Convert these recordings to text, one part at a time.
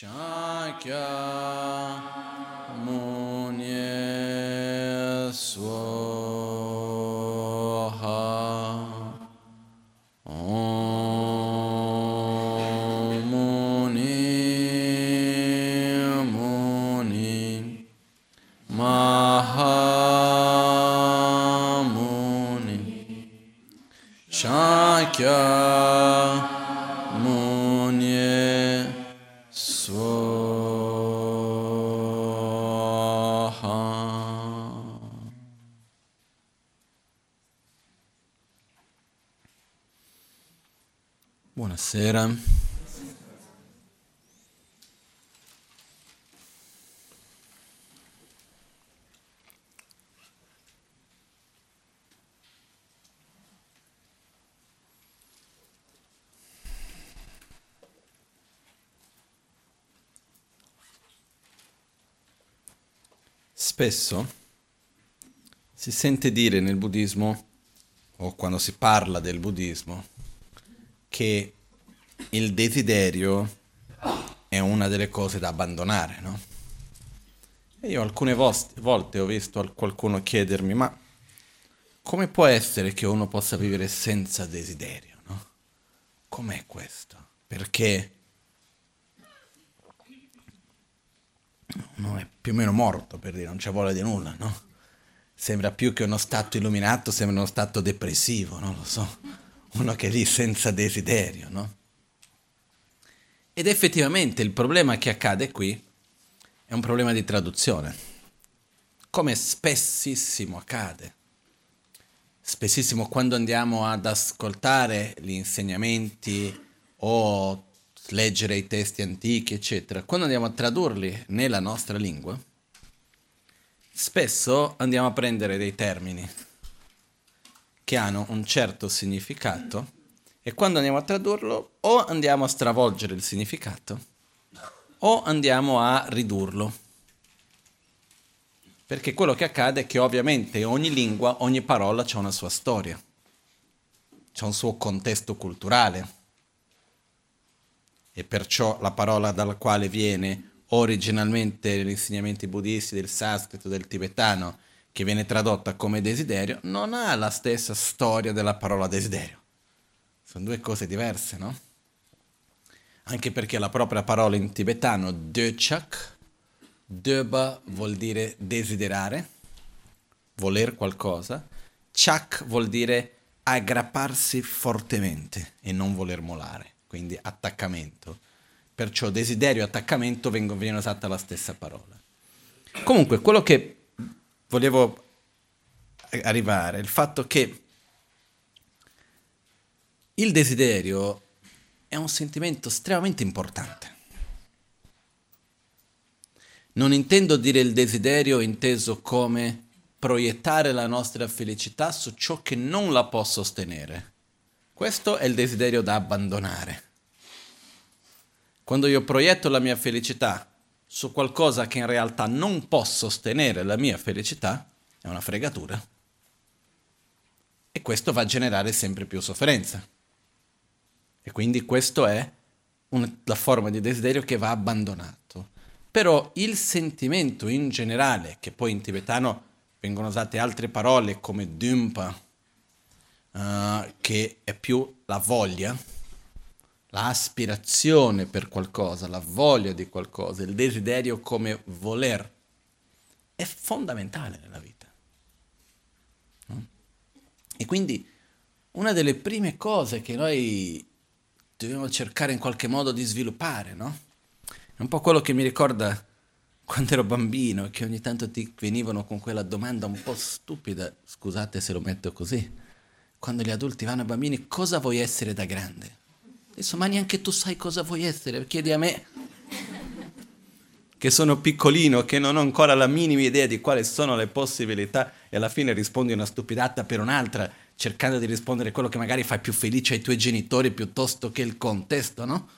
Shakya Munye Swaha Spesso si sente dire nel buddismo, o quando si parla del buddismo, che il desiderio è una delle cose da abbandonare, no? E io alcune volte ho visto al- qualcuno chiedermi, ma come può essere che uno possa vivere senza desiderio, no? Com'è questo? Perché uno è più o meno morto, per dire, non c'è voglia di nulla, no? Sembra più che uno stato illuminato, sembra uno stato depressivo, non lo so. Uno che è lì senza desiderio, no? Ed effettivamente il problema che accade qui è un problema di traduzione, come spessissimo accade. Spessissimo quando andiamo ad ascoltare gli insegnamenti o leggere i testi antichi, eccetera, quando andiamo a tradurli nella nostra lingua, spesso andiamo a prendere dei termini che hanno un certo significato e quando andiamo a tradurlo o andiamo a stravolgere il significato o andiamo a ridurlo. Perché quello che accade è che ovviamente ogni lingua, ogni parola ha una sua storia, c'è un suo contesto culturale e perciò la parola dalla quale viene originalmente gli insegnamenti buddisti del sanscrito, del tibetano, che viene tradotta come desiderio, non ha la stessa storia della parola desiderio. Sono due cose diverse, no? Anche perché la propria parola in tibetano, döchak, döba vuol dire desiderare, voler qualcosa, chak vuol dire aggrapparsi fortemente e non voler molare, quindi attaccamento. Perciò desiderio e attaccamento vengono, viene usata la stessa parola. Comunque, quello che volevo arrivare è il fatto che il desiderio è un sentimento estremamente importante. Non intendo dire il desiderio inteso come proiettare la nostra felicità su ciò che non la può sostenere. Questo è il desiderio da abbandonare. Quando io proietto la mia felicità su qualcosa che in realtà non può sostenere la mia felicità, è una fregatura. E questo va a generare sempre più sofferenza. E quindi questo è un, la forma di desiderio che va abbandonato. Però il sentimento in generale, che poi in tibetano vengono usate altre parole come dumpa, uh, che è più la voglia, l'aspirazione per qualcosa, la voglia di qualcosa, il desiderio come voler, è fondamentale nella vita. E quindi una delle prime cose che noi dobbiamo cercare in qualche modo di sviluppare, no? È un po' quello che mi ricorda quando ero bambino e che ogni tanto ti venivano con quella domanda un po' stupida, scusate se lo metto così, quando gli adulti vanno ai bambini, cosa vuoi essere da grande? Adesso, ma neanche tu sai cosa vuoi essere, chiedi a me, che sono piccolino, che non ho ancora la minima idea di quali sono le possibilità e alla fine rispondi una stupidata per un'altra, cercando di rispondere quello che magari fa più felice ai tuoi genitori piuttosto che il contesto, no?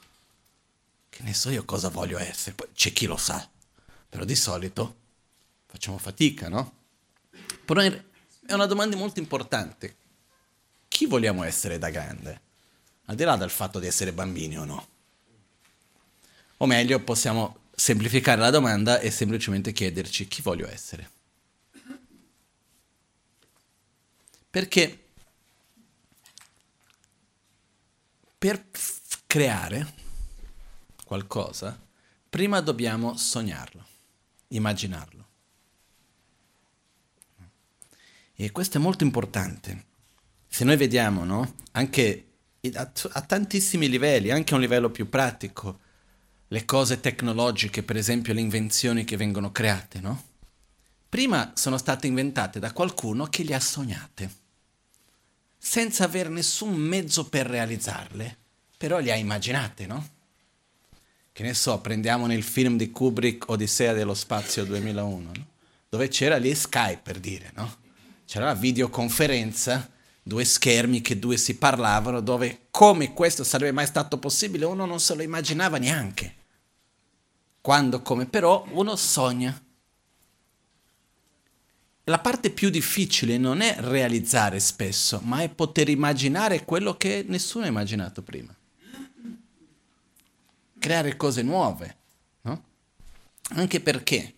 Che ne so io cosa voglio essere, poi c'è chi lo sa, però di solito facciamo fatica, no? Però è una domanda molto importante. Chi vogliamo essere da grande? Al di là del fatto di essere bambini o no. O meglio, possiamo semplificare la domanda e semplicemente chiederci chi voglio essere. Perché per f- creare qualcosa, prima dobbiamo sognarlo, immaginarlo. E questo è molto importante. Se noi vediamo, no? Anche a, a tantissimi livelli, anche a un livello più pratico, le cose tecnologiche, per esempio le invenzioni che vengono create, no? Prima sono state inventate da qualcuno che le ha sognate senza avere nessun mezzo per realizzarle, però le ha immaginate, no? Che ne so, prendiamo nel film di Kubrick Odissea dello spazio 2001, no? dove c'era lì Skype per dire, no? C'era la videoconferenza, due schermi che due si parlavano, dove come questo sarebbe mai stato possibile uno non se lo immaginava neanche. Quando, come però, uno sogna la parte più difficile non è realizzare spesso, ma è poter immaginare quello che nessuno ha immaginato prima. Creare cose nuove, no? Anche perché,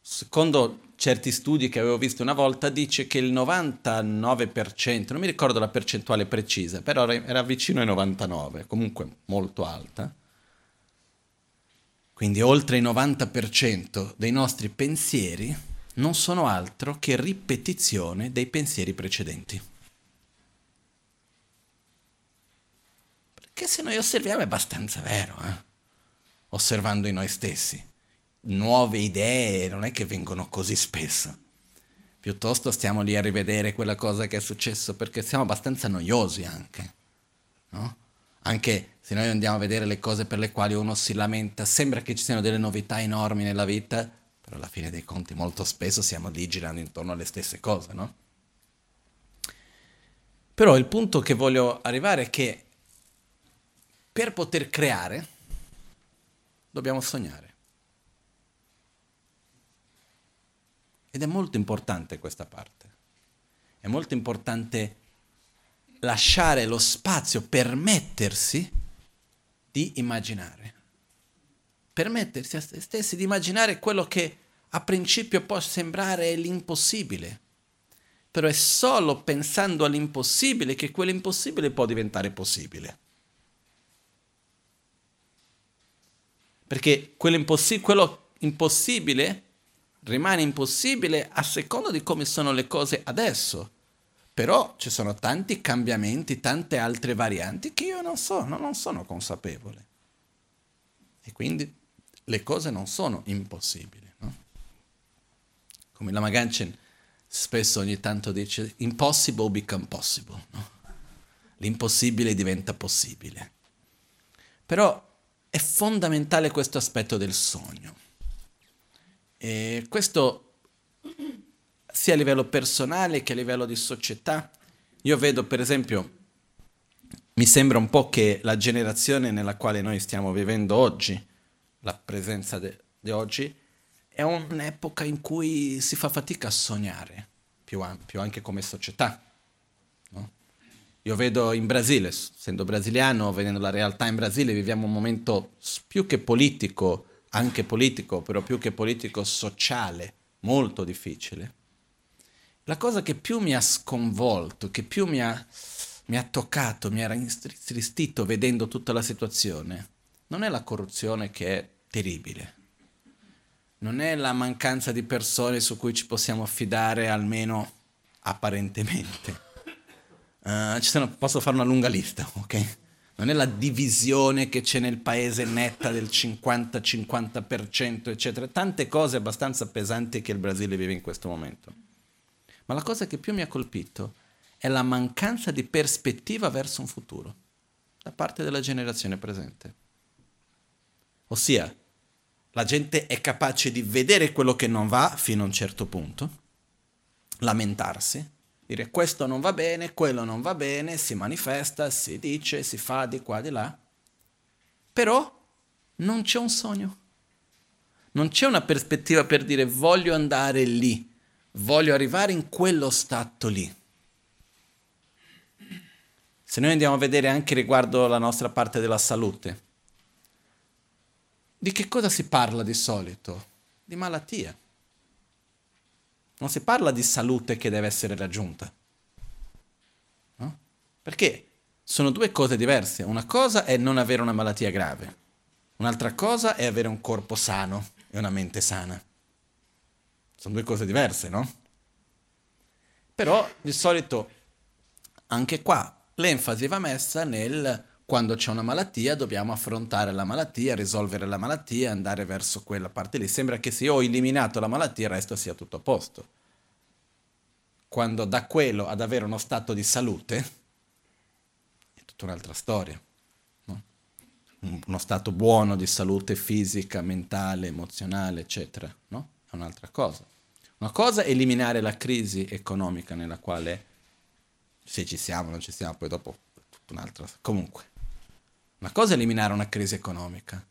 secondo certi studi che avevo visto una volta, dice che il 99%, non mi ricordo la percentuale precisa, però era vicino ai 99, comunque molto alta, quindi oltre il 90% dei nostri pensieri non sono altro che ripetizione dei pensieri precedenti. Perché se noi osserviamo è abbastanza vero, eh? osservando in noi stessi. Nuove idee non è che vengono così spesso. Piuttosto stiamo lì a rivedere quella cosa che è successo perché siamo abbastanza noiosi anche. No? Anche se noi andiamo a vedere le cose per le quali uno si lamenta, sembra che ci siano delle novità enormi nella vita, però alla fine dei conti molto spesso siamo lì girando intorno alle stesse cose, no? Però il punto che voglio arrivare è che per poter creare dobbiamo sognare. Ed è molto importante questa parte. È molto importante lasciare lo spazio, permettersi di immaginare permettersi a se stessi di immaginare quello che a principio può sembrare l'impossibile. Però è solo pensando all'impossibile che quell'impossibile può diventare possibile. Perché quello impossibile rimane impossibile a seconda di come sono le cose adesso. Però ci sono tanti cambiamenti, tante altre varianti che io non so, non sono consapevole. E quindi le cose non sono impossibili. No? Come la Maganchen spesso ogni tanto dice, impossible become possible. No? L'impossibile diventa possibile. Però è fondamentale questo aspetto del sogno. E questo sia a livello personale che a livello di società. Io vedo per esempio, mi sembra un po' che la generazione nella quale noi stiamo vivendo oggi, la presenza di oggi, è un'epoca in cui si fa fatica a sognare, più ampio, anche come società. No? Io vedo in Brasile, essendo brasiliano, vedendo la realtà in Brasile, viviamo un momento più che politico, anche politico, però più che politico sociale, molto difficile. La cosa che più mi ha sconvolto, che più mi ha, mi ha toccato, mi ha intristito vedendo tutta la situazione, non è la corruzione che è terribile. Non è la mancanza di persone su cui ci possiamo affidare, almeno apparentemente. Uh, sono, posso fare una lunga lista, ok? Non è la divisione che c'è nel paese netta del 50-50%, eccetera. Tante cose abbastanza pesanti che il Brasile vive in questo momento. Ma la cosa che più mi ha colpito è la mancanza di prospettiva verso un futuro da parte della generazione presente. Ossia, la gente è capace di vedere quello che non va fino a un certo punto, lamentarsi, dire questo non va bene, quello non va bene, si manifesta, si dice, si fa di qua, di là, però non c'è un sogno, non c'è una prospettiva per dire voglio andare lì, voglio arrivare in quello stato lì. Se noi andiamo a vedere anche riguardo la nostra parte della salute, di che cosa si parla di solito? Di malattia. Non si parla di salute che deve essere raggiunta. No? Perché sono due cose diverse. Una cosa è non avere una malattia grave, un'altra cosa è avere un corpo sano e una mente sana. Sono due cose diverse, no? Però di solito anche qua l'enfasi va messa nel quando c'è una malattia dobbiamo affrontare la malattia, risolvere la malattia, andare verso quella parte lì. Sembra che se ho eliminato la malattia il resto sia tutto a posto. Quando da quello ad avere uno stato di salute è tutta un'altra storia. No? Uno stato buono di salute fisica, mentale, emozionale, eccetera, no? È un'altra cosa. Una cosa è eliminare la crisi economica nella quale se ci siamo, non ci siamo, poi dopo tutta un'altra. Comunque, una cosa è eliminare una crisi economica,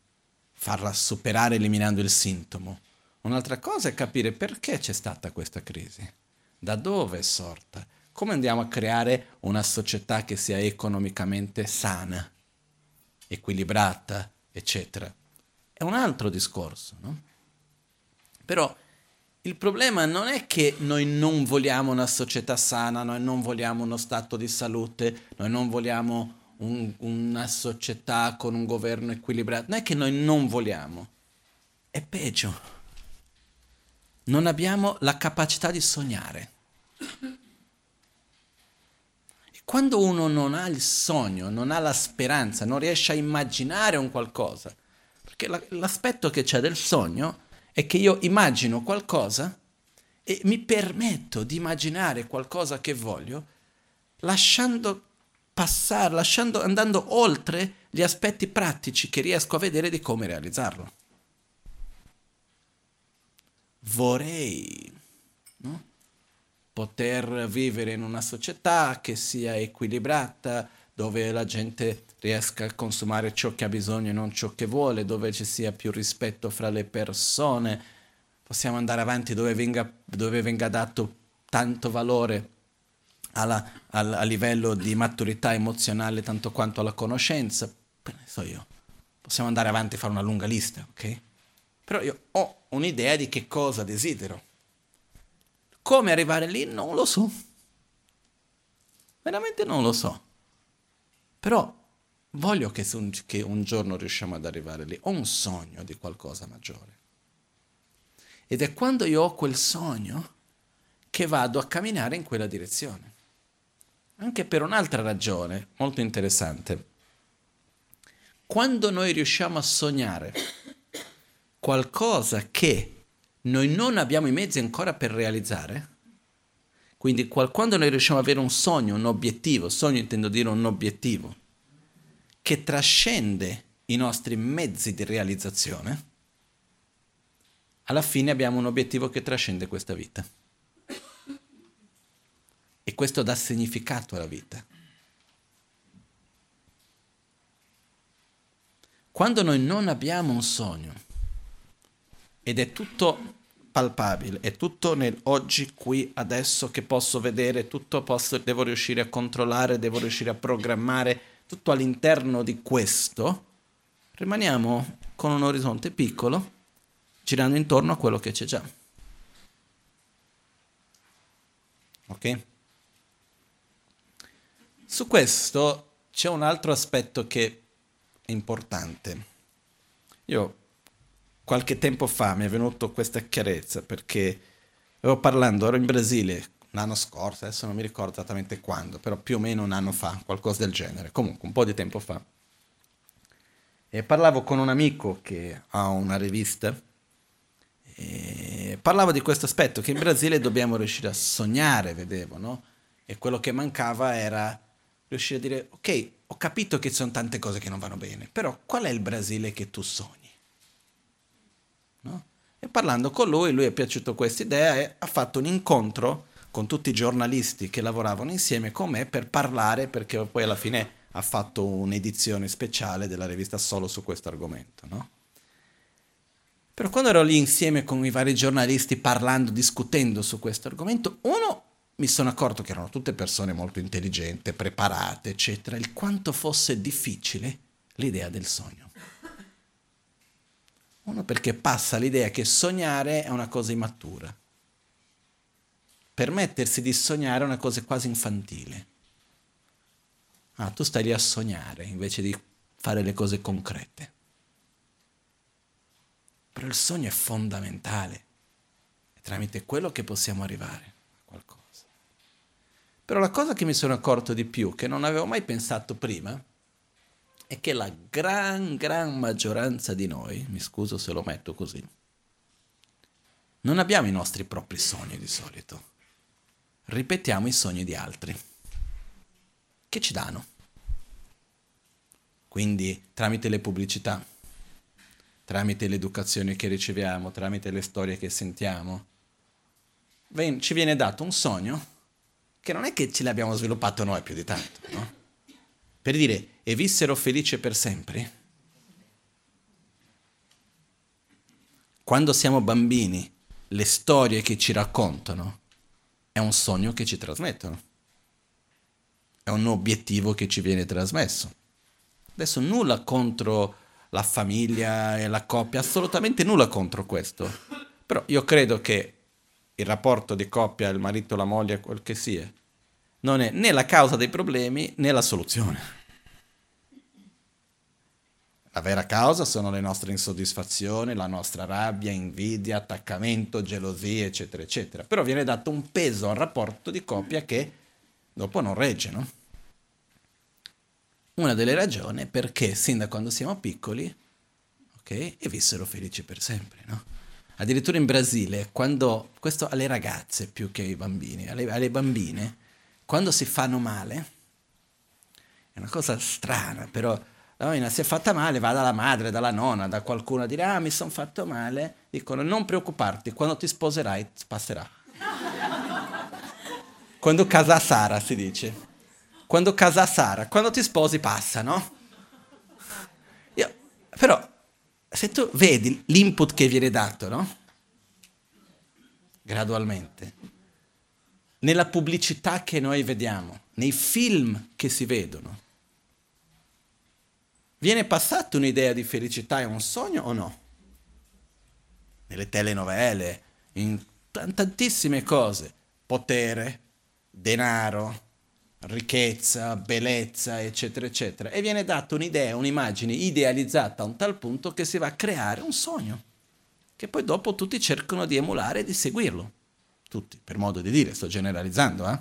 farla superare eliminando il sintomo. Un'altra cosa è capire perché c'è stata questa crisi, da dove è sorta, come andiamo a creare una società che sia economicamente sana, equilibrata, eccetera. È un altro discorso, no? Però il problema non è che noi non vogliamo una società sana, noi non vogliamo uno stato di salute, noi non vogliamo un, una società con un governo equilibrato. Non è che noi non vogliamo, è peggio. Non abbiamo la capacità di sognare. E quando uno non ha il sogno, non ha la speranza, non riesce a immaginare un qualcosa, perché la, l'aspetto che c'è del sogno è che io immagino qualcosa e mi permetto di immaginare qualcosa che voglio, lasciando passare, lasciando, andando oltre gli aspetti pratici che riesco a vedere di come realizzarlo. Vorrei no? poter vivere in una società che sia equilibrata, dove la gente riesca a consumare ciò che ha bisogno e non ciò che vuole, dove ci sia più rispetto fra le persone. Possiamo andare avanti dove venga, dove venga dato tanto valore alla, al, a livello di maturità emozionale tanto quanto alla conoscenza. So io. Possiamo andare avanti e fare una lunga lista, ok? Però io ho un'idea di che cosa desidero. Come arrivare lì non lo so. Veramente non lo so. Però voglio che un, che un giorno riusciamo ad arrivare lì. Ho un sogno di qualcosa maggiore. Ed è quando io ho quel sogno che vado a camminare in quella direzione anche per un'altra ragione molto interessante. Quando noi riusciamo a sognare qualcosa che noi non abbiamo i mezzi ancora per realizzare, quindi quando noi riusciamo ad avere un sogno, un obiettivo, sogno intendo dire un obiettivo, che trascende i nostri mezzi di realizzazione, alla fine abbiamo un obiettivo che trascende questa vita. Questo dà significato alla vita. Quando noi non abbiamo un sogno ed è tutto palpabile, è tutto nel oggi, qui, adesso che posso vedere, tutto posso, devo riuscire a controllare, devo riuscire a programmare, tutto all'interno di questo, rimaniamo con un orizzonte piccolo, girando intorno a quello che c'è già. Ok? Su questo c'è un altro aspetto che è importante. Io qualche tempo fa mi è venuto questa chiarezza perché avevo parlando, ero in Brasile l'anno scorso, adesso non mi ricordo esattamente quando, però più o meno un anno fa, qualcosa del genere, comunque un po' di tempo fa. E parlavo con un amico che ha una rivista e parlavo di questo aspetto che in Brasile dobbiamo riuscire a sognare, vedevo, no? E quello che mancava era riuscire a dire, ok, ho capito che ci sono tante cose che non vanno bene, però qual è il Brasile che tu sogni? No? E parlando con lui, lui è piaciuto questa idea e ha fatto un incontro con tutti i giornalisti che lavoravano insieme con me per parlare, perché poi alla fine ha fatto un'edizione speciale della rivista solo su questo argomento, no? Però quando ero lì insieme con i vari giornalisti parlando, discutendo su questo argomento, uno mi sono accorto che erano tutte persone molto intelligenti, preparate, eccetera, il quanto fosse difficile l'idea del sogno. Uno perché passa l'idea che sognare è una cosa immatura. Permettersi di sognare è una cosa quasi infantile. Ah, tu stai lì a sognare invece di fare le cose concrete. Però il sogno è fondamentale. È tramite quello che possiamo arrivare. Però la cosa che mi sono accorto di più, che non avevo mai pensato prima, è che la gran, gran maggioranza di noi, mi scuso se lo metto così, non abbiamo i nostri propri sogni di solito. Ripetiamo i sogni di altri. Che ci danno? Quindi tramite le pubblicità, tramite l'educazione che riceviamo, tramite le storie che sentiamo, ci viene dato un sogno che non è che ce l'abbiamo sviluppato noi più di tanto, no? Per dire, e vissero felici per sempre? Quando siamo bambini, le storie che ci raccontano è un sogno che ci trasmettono, è un obiettivo che ci viene trasmesso. Adesso nulla contro la famiglia e la coppia, assolutamente nulla contro questo. Però io credo che il rapporto di coppia, il marito, la moglie, quel che sia, non è né la causa dei problemi né la soluzione. La vera causa sono le nostre insoddisfazioni, la nostra rabbia, invidia, attaccamento, gelosia, eccetera, eccetera. Però viene dato un peso al rapporto di coppia che dopo non regge, no? Una delle ragioni è perché sin da quando siamo piccoli, ok, e vissero felici per sempre, no? Addirittura in Brasile, quando, questo alle ragazze più che ai bambini, alle, alle bambine, quando si fanno male, è una cosa strana, però la bambina si è fatta male, va dalla madre, dalla nonna, da qualcuno a dire ah mi sono fatto male, dicono non preoccuparti, quando ti sposerai passerà. quando casa Sara si dice, quando casa Sara, quando ti sposi passa, no? Io, però se tu vedi l'input che viene dato, no? Gradualmente. Nella pubblicità che noi vediamo, nei film che si vedono. Viene passata un'idea di felicità e un sogno o no? Nelle telenovele, in tantissime cose. Potere, denaro, ricchezza, bellezza, eccetera, eccetera. E viene data un'idea, un'immagine idealizzata a un tal punto che si va a creare un sogno, che poi dopo tutti cercano di emulare e di seguirlo. Tutti, per modo di dire, sto generalizzando, eh?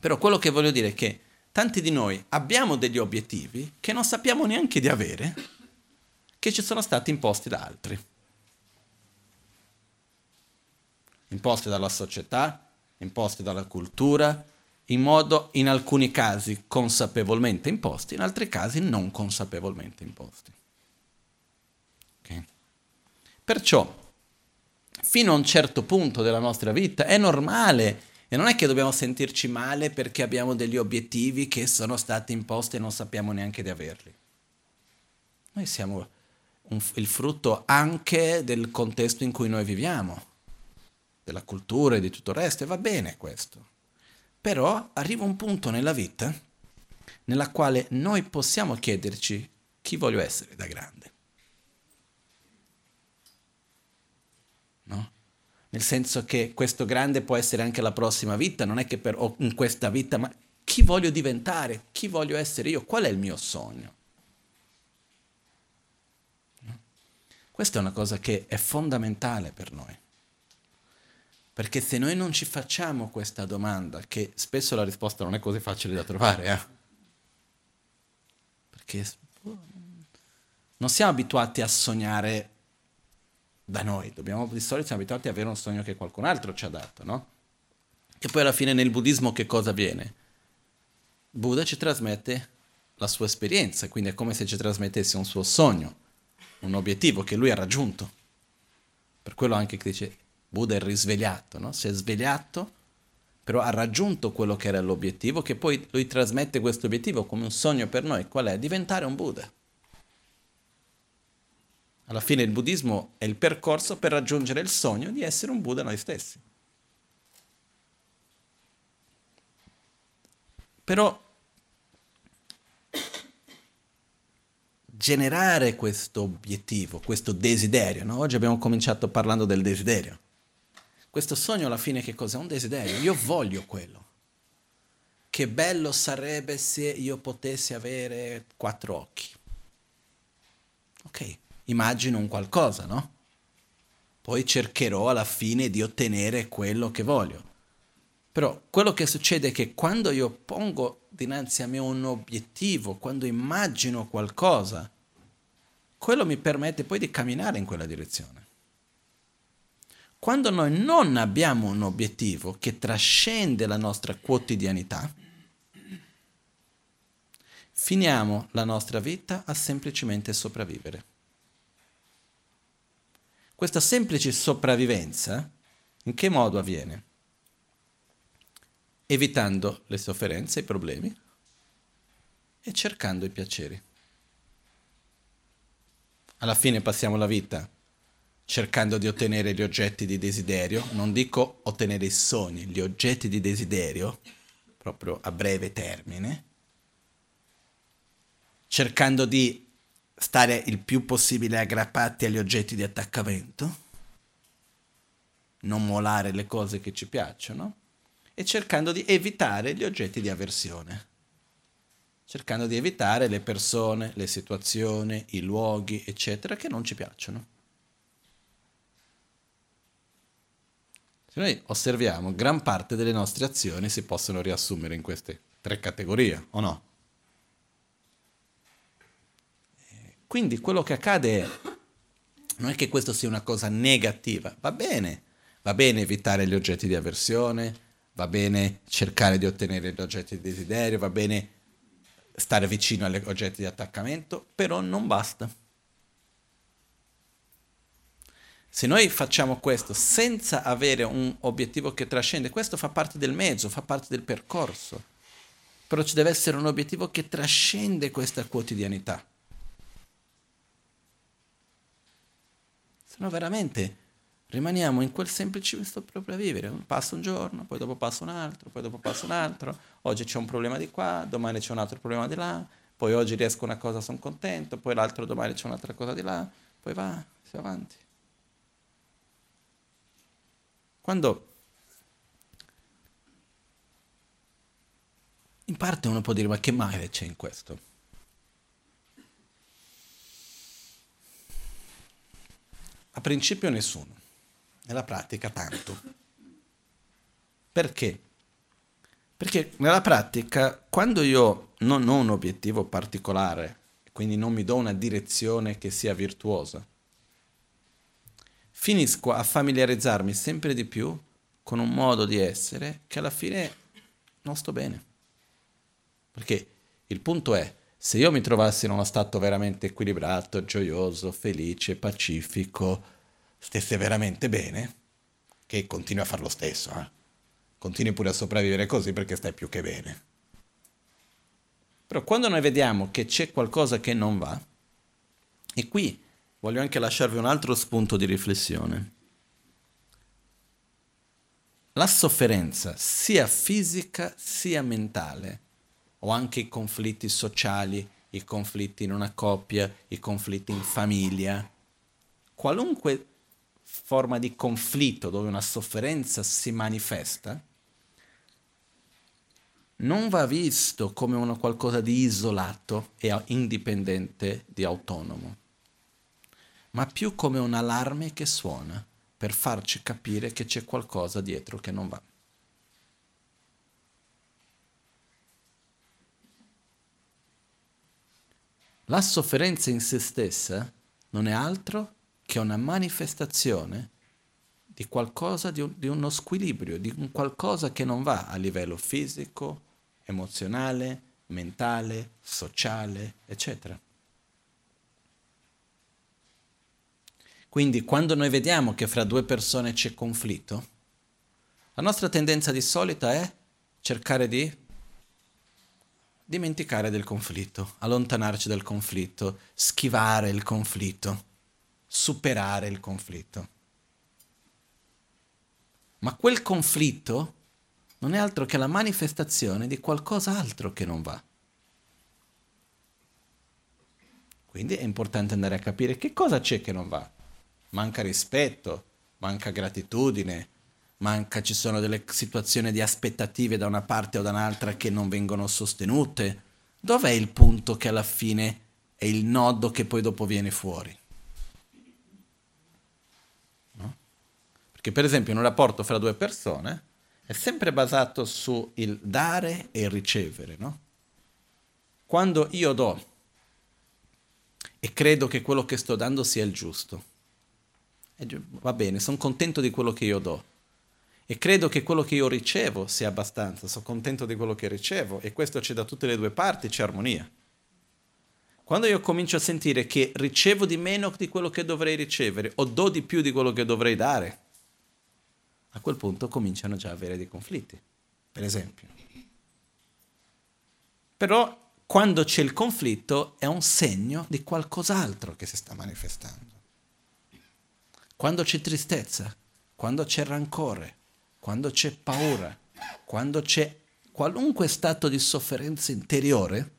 Però quello che voglio dire è che tanti di noi abbiamo degli obiettivi che non sappiamo neanche di avere, che ci sono stati imposti da altri. Imposti dalla società, imposti dalla cultura, in modo in alcuni casi consapevolmente imposti, in altri casi non consapevolmente imposti. Okay. Perciò, fino a un certo punto della nostra vita è normale e non è che dobbiamo sentirci male perché abbiamo degli obiettivi che sono stati imposti e non sappiamo neanche di averli. Noi siamo un, il frutto anche del contesto in cui noi viviamo, della cultura e di tutto il resto, e va bene questo. Però arriva un punto nella vita nella quale noi possiamo chiederci chi voglio essere da grande. No? Nel senso che questo grande può essere anche la prossima vita, non è che per, o in questa vita, ma chi voglio diventare, chi voglio essere io, qual è il mio sogno. No? Questa è una cosa che è fondamentale per noi. Perché se noi non ci facciamo questa domanda, che spesso la risposta non è così facile da trovare, eh? perché non siamo abituati a sognare da noi, dobbiamo, di solito siamo abituati ad avere un sogno che qualcun altro ci ha dato, no? E poi alla fine nel buddismo che cosa avviene? Buddha ci trasmette la sua esperienza, quindi è come se ci trasmettesse un suo sogno, un obiettivo che lui ha raggiunto. Per quello anche che dice Buddha è risvegliato, no? si è svegliato, però ha raggiunto quello che era l'obiettivo, che poi lui trasmette questo obiettivo come un sogno per noi, qual è? Diventare un Buddha. Alla fine il buddismo è il percorso per raggiungere il sogno di essere un Buddha noi stessi. Però generare questo obiettivo, questo desiderio. No? Oggi abbiamo cominciato parlando del desiderio. Questo sogno alla fine che cos'è? Un desiderio. Io voglio quello. Che bello sarebbe se io potessi avere quattro occhi. Ok, immagino un qualcosa, no? Poi cercherò alla fine di ottenere quello che voglio. Però quello che succede è che quando io pongo dinanzi a me un obiettivo, quando immagino qualcosa, quello mi permette poi di camminare in quella direzione. Quando noi non abbiamo un obiettivo che trascende la nostra quotidianità, finiamo la nostra vita a semplicemente sopravvivere. Questa semplice sopravvivenza in che modo avviene? Evitando le sofferenze, i problemi e cercando i piaceri. Alla fine passiamo la vita cercando di ottenere gli oggetti di desiderio, non dico ottenere i sogni, gli oggetti di desiderio, proprio a breve termine, cercando di stare il più possibile aggrappati agli oggetti di attaccamento, non molare le cose che ci piacciono, e cercando di evitare gli oggetti di avversione, cercando di evitare le persone, le situazioni, i luoghi, eccetera, che non ci piacciono. Noi osserviamo, gran parte delle nostre azioni si possono riassumere in queste tre categorie, o no? Quindi quello che accade è, non è che questo sia una cosa negativa, va bene, va bene evitare gli oggetti di avversione, va bene cercare di ottenere gli oggetti di desiderio, va bene stare vicino agli oggetti di attaccamento, però non basta. Se noi facciamo questo senza avere un obiettivo che trascende, questo fa parte del mezzo, fa parte del percorso, però ci deve essere un obiettivo che trascende questa quotidianità. Se no veramente rimaniamo in quel semplice sopravvivere, passa un giorno, poi dopo passa un altro, poi dopo passa un altro, oggi c'è un problema di qua, domani c'è un altro problema di là, poi oggi riesco una cosa, sono contento, poi l'altro domani c'è un'altra cosa di là, poi va, si va avanti. Quando in parte uno può dire ma che male c'è in questo? A principio nessuno, nella pratica tanto. Perché? Perché nella pratica, quando io non ho un obiettivo particolare, quindi non mi do una direzione che sia virtuosa, finisco a familiarizzarmi sempre di più con un modo di essere che alla fine non sto bene. Perché il punto è, se io mi trovassi in uno stato veramente equilibrato, gioioso, felice, pacifico, stesse veramente bene, che continui a fare lo stesso, eh? continui pure a sopravvivere così perché stai più che bene. Però quando noi vediamo che c'è qualcosa che non va, e qui voglio anche lasciarvi un altro spunto di riflessione. La sofferenza, sia fisica sia mentale, o anche i conflitti sociali, i conflitti in una coppia, i conflitti in famiglia, qualunque forma di conflitto dove una sofferenza si manifesta, non va visto come una qualcosa di isolato e indipendente di autonomo ma più come un allarme che suona per farci capire che c'è qualcosa dietro che non va. La sofferenza in se stessa non è altro che una manifestazione di qualcosa, di, un, di uno squilibrio, di un qualcosa che non va a livello fisico, emozionale, mentale, sociale, eccetera. Quindi quando noi vediamo che fra due persone c'è conflitto, la nostra tendenza di solito è cercare di dimenticare del conflitto, allontanarci dal conflitto, schivare il conflitto, superare il conflitto. Ma quel conflitto non è altro che la manifestazione di qualcos'altro che non va. Quindi è importante andare a capire che cosa c'è che non va. Manca rispetto, manca gratitudine, manca, ci sono delle situazioni di aspettative da una parte o da un'altra che non vengono sostenute. Dov'è il punto che alla fine è il nodo che poi dopo viene fuori? No? Perché per esempio in un rapporto fra due persone è sempre basato sul dare e il ricevere, no? Quando io do e credo che quello che sto dando sia il giusto, va bene, sono contento di quello che io do e credo che quello che io ricevo sia abbastanza, sono contento di quello che ricevo e questo c'è da tutte le due parti, c'è armonia. Quando io comincio a sentire che ricevo di meno di quello che dovrei ricevere o do di più di quello che dovrei dare, a quel punto cominciano già a avere dei conflitti, per esempio. Però quando c'è il conflitto è un segno di qualcos'altro che si sta manifestando. Quando c'è tristezza, quando c'è rancore, quando c'è paura, quando c'è qualunque stato di sofferenza interiore,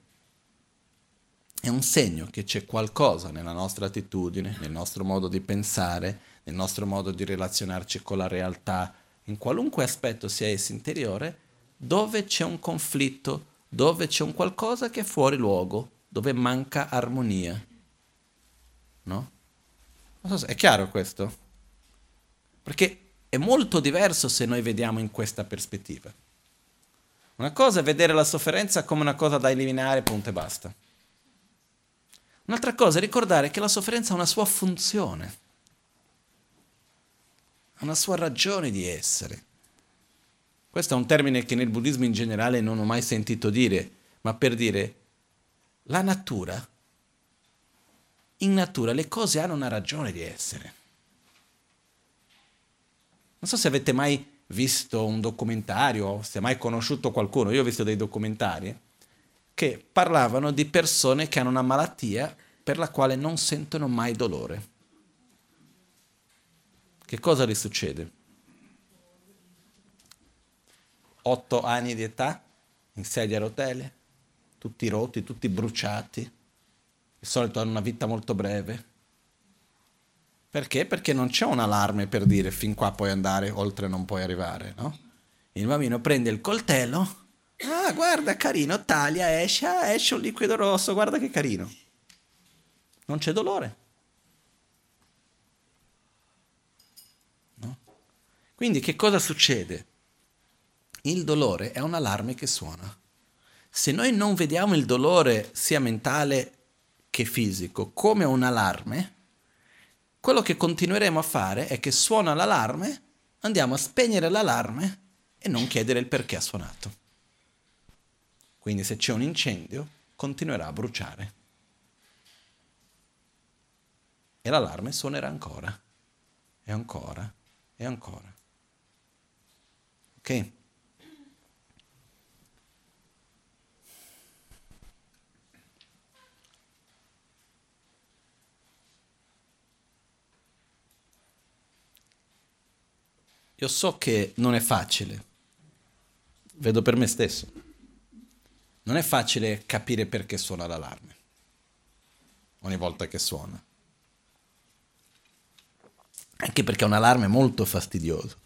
è un segno che c'è qualcosa nella nostra attitudine, nel nostro modo di pensare, nel nostro modo di relazionarci con la realtà, in qualunque aspetto sia esso interiore, dove c'è un conflitto, dove c'è un qualcosa che è fuori luogo, dove manca armonia. No? So è chiaro questo? Perché è molto diverso se noi vediamo in questa prospettiva. Una cosa è vedere la sofferenza come una cosa da eliminare, punto e basta. Un'altra cosa è ricordare che la sofferenza ha una sua funzione, ha una sua ragione di essere. Questo è un termine che nel buddismo in generale non ho mai sentito dire, ma per dire la natura, in natura le cose hanno una ragione di essere. Non so se avete mai visto un documentario se mai conosciuto qualcuno, io ho visto dei documentari che parlavano di persone che hanno una malattia per la quale non sentono mai dolore. Che cosa gli succede? Otto anni di età, in sedia a rotelle, tutti rotti, tutti bruciati, di solito hanno una vita molto breve, perché? Perché non c'è un allarme per dire fin qua puoi andare, oltre non puoi arrivare, no? Il bambino prende il coltello, ah guarda carino, taglia, esce, ah, esce un liquido rosso, guarda che carino. Non c'è dolore. No? Quindi che cosa succede? Il dolore è un allarme che suona. Se noi non vediamo il dolore sia mentale che fisico come un allarme, quello che continueremo a fare è che suona l'allarme, andiamo a spegnere l'allarme e non chiedere il perché ha suonato. Quindi se c'è un incendio, continuerà a bruciare. E l'allarme suonerà ancora, e ancora, e ancora. Ok? Io so che non è facile, vedo per me stesso, non è facile capire perché suona l'allarme ogni volta che suona. Anche perché è un allarme molto fastidioso.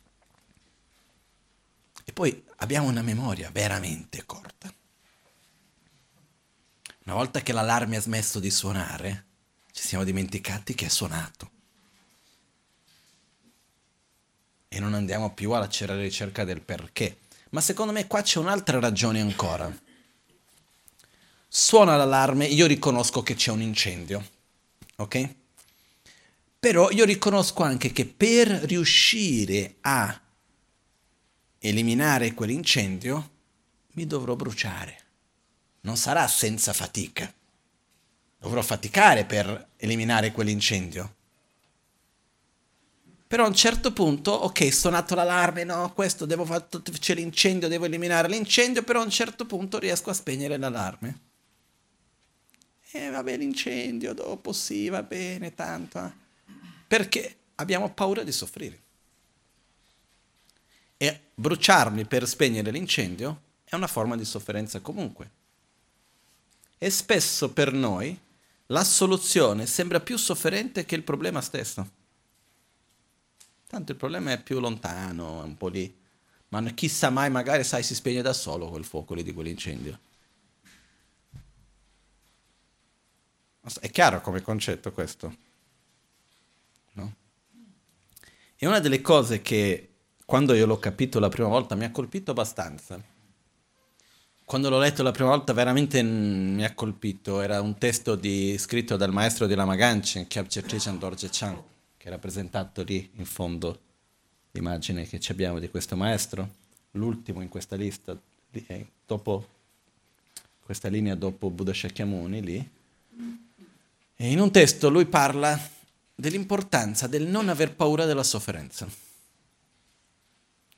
E poi abbiamo una memoria veramente corta. Una volta che l'allarme ha smesso di suonare, ci siamo dimenticati che è suonato. E non andiamo più alla ricerca del perché. Ma secondo me qua c'è un'altra ragione ancora. Suona l'allarme, io riconosco che c'è un incendio, ok? Però io riconosco anche che per riuscire a eliminare quell'incendio mi dovrò bruciare. Non sarà senza fatica. Dovrò faticare per eliminare quell'incendio. Però a un certo punto, ok, suonato l'allarme, no, questo devo fare, c'è l'incendio, devo eliminare l'incendio, però a un certo punto riesco a spegnere l'allarme. E vabbè, l'incendio, dopo sì, va bene, tanto. Eh. Perché abbiamo paura di soffrire. E bruciarmi per spegnere l'incendio è una forma di sofferenza comunque. E spesso per noi la soluzione sembra più sofferente che il problema stesso. Tanto il problema è più lontano, è un po' lì. Ma chissà mai, magari sai, si spegne da solo quel fuoco lì di quell'incendio. È chiaro come concetto questo? No? E una delle cose che quando io l'ho capito la prima volta mi ha colpito abbastanza. Quando l'ho letto la prima volta veramente mi ha colpito. Era un testo di, scritto dal maestro di Lama Ganchen, Kyabche Dorje Chan, che è rappresentato lì in fondo l'immagine che abbiamo di questo maestro, l'ultimo in questa lista, eh, dopo questa linea dopo Buddha Shakyamuni lì. E in un testo lui parla dell'importanza del non aver paura della sofferenza.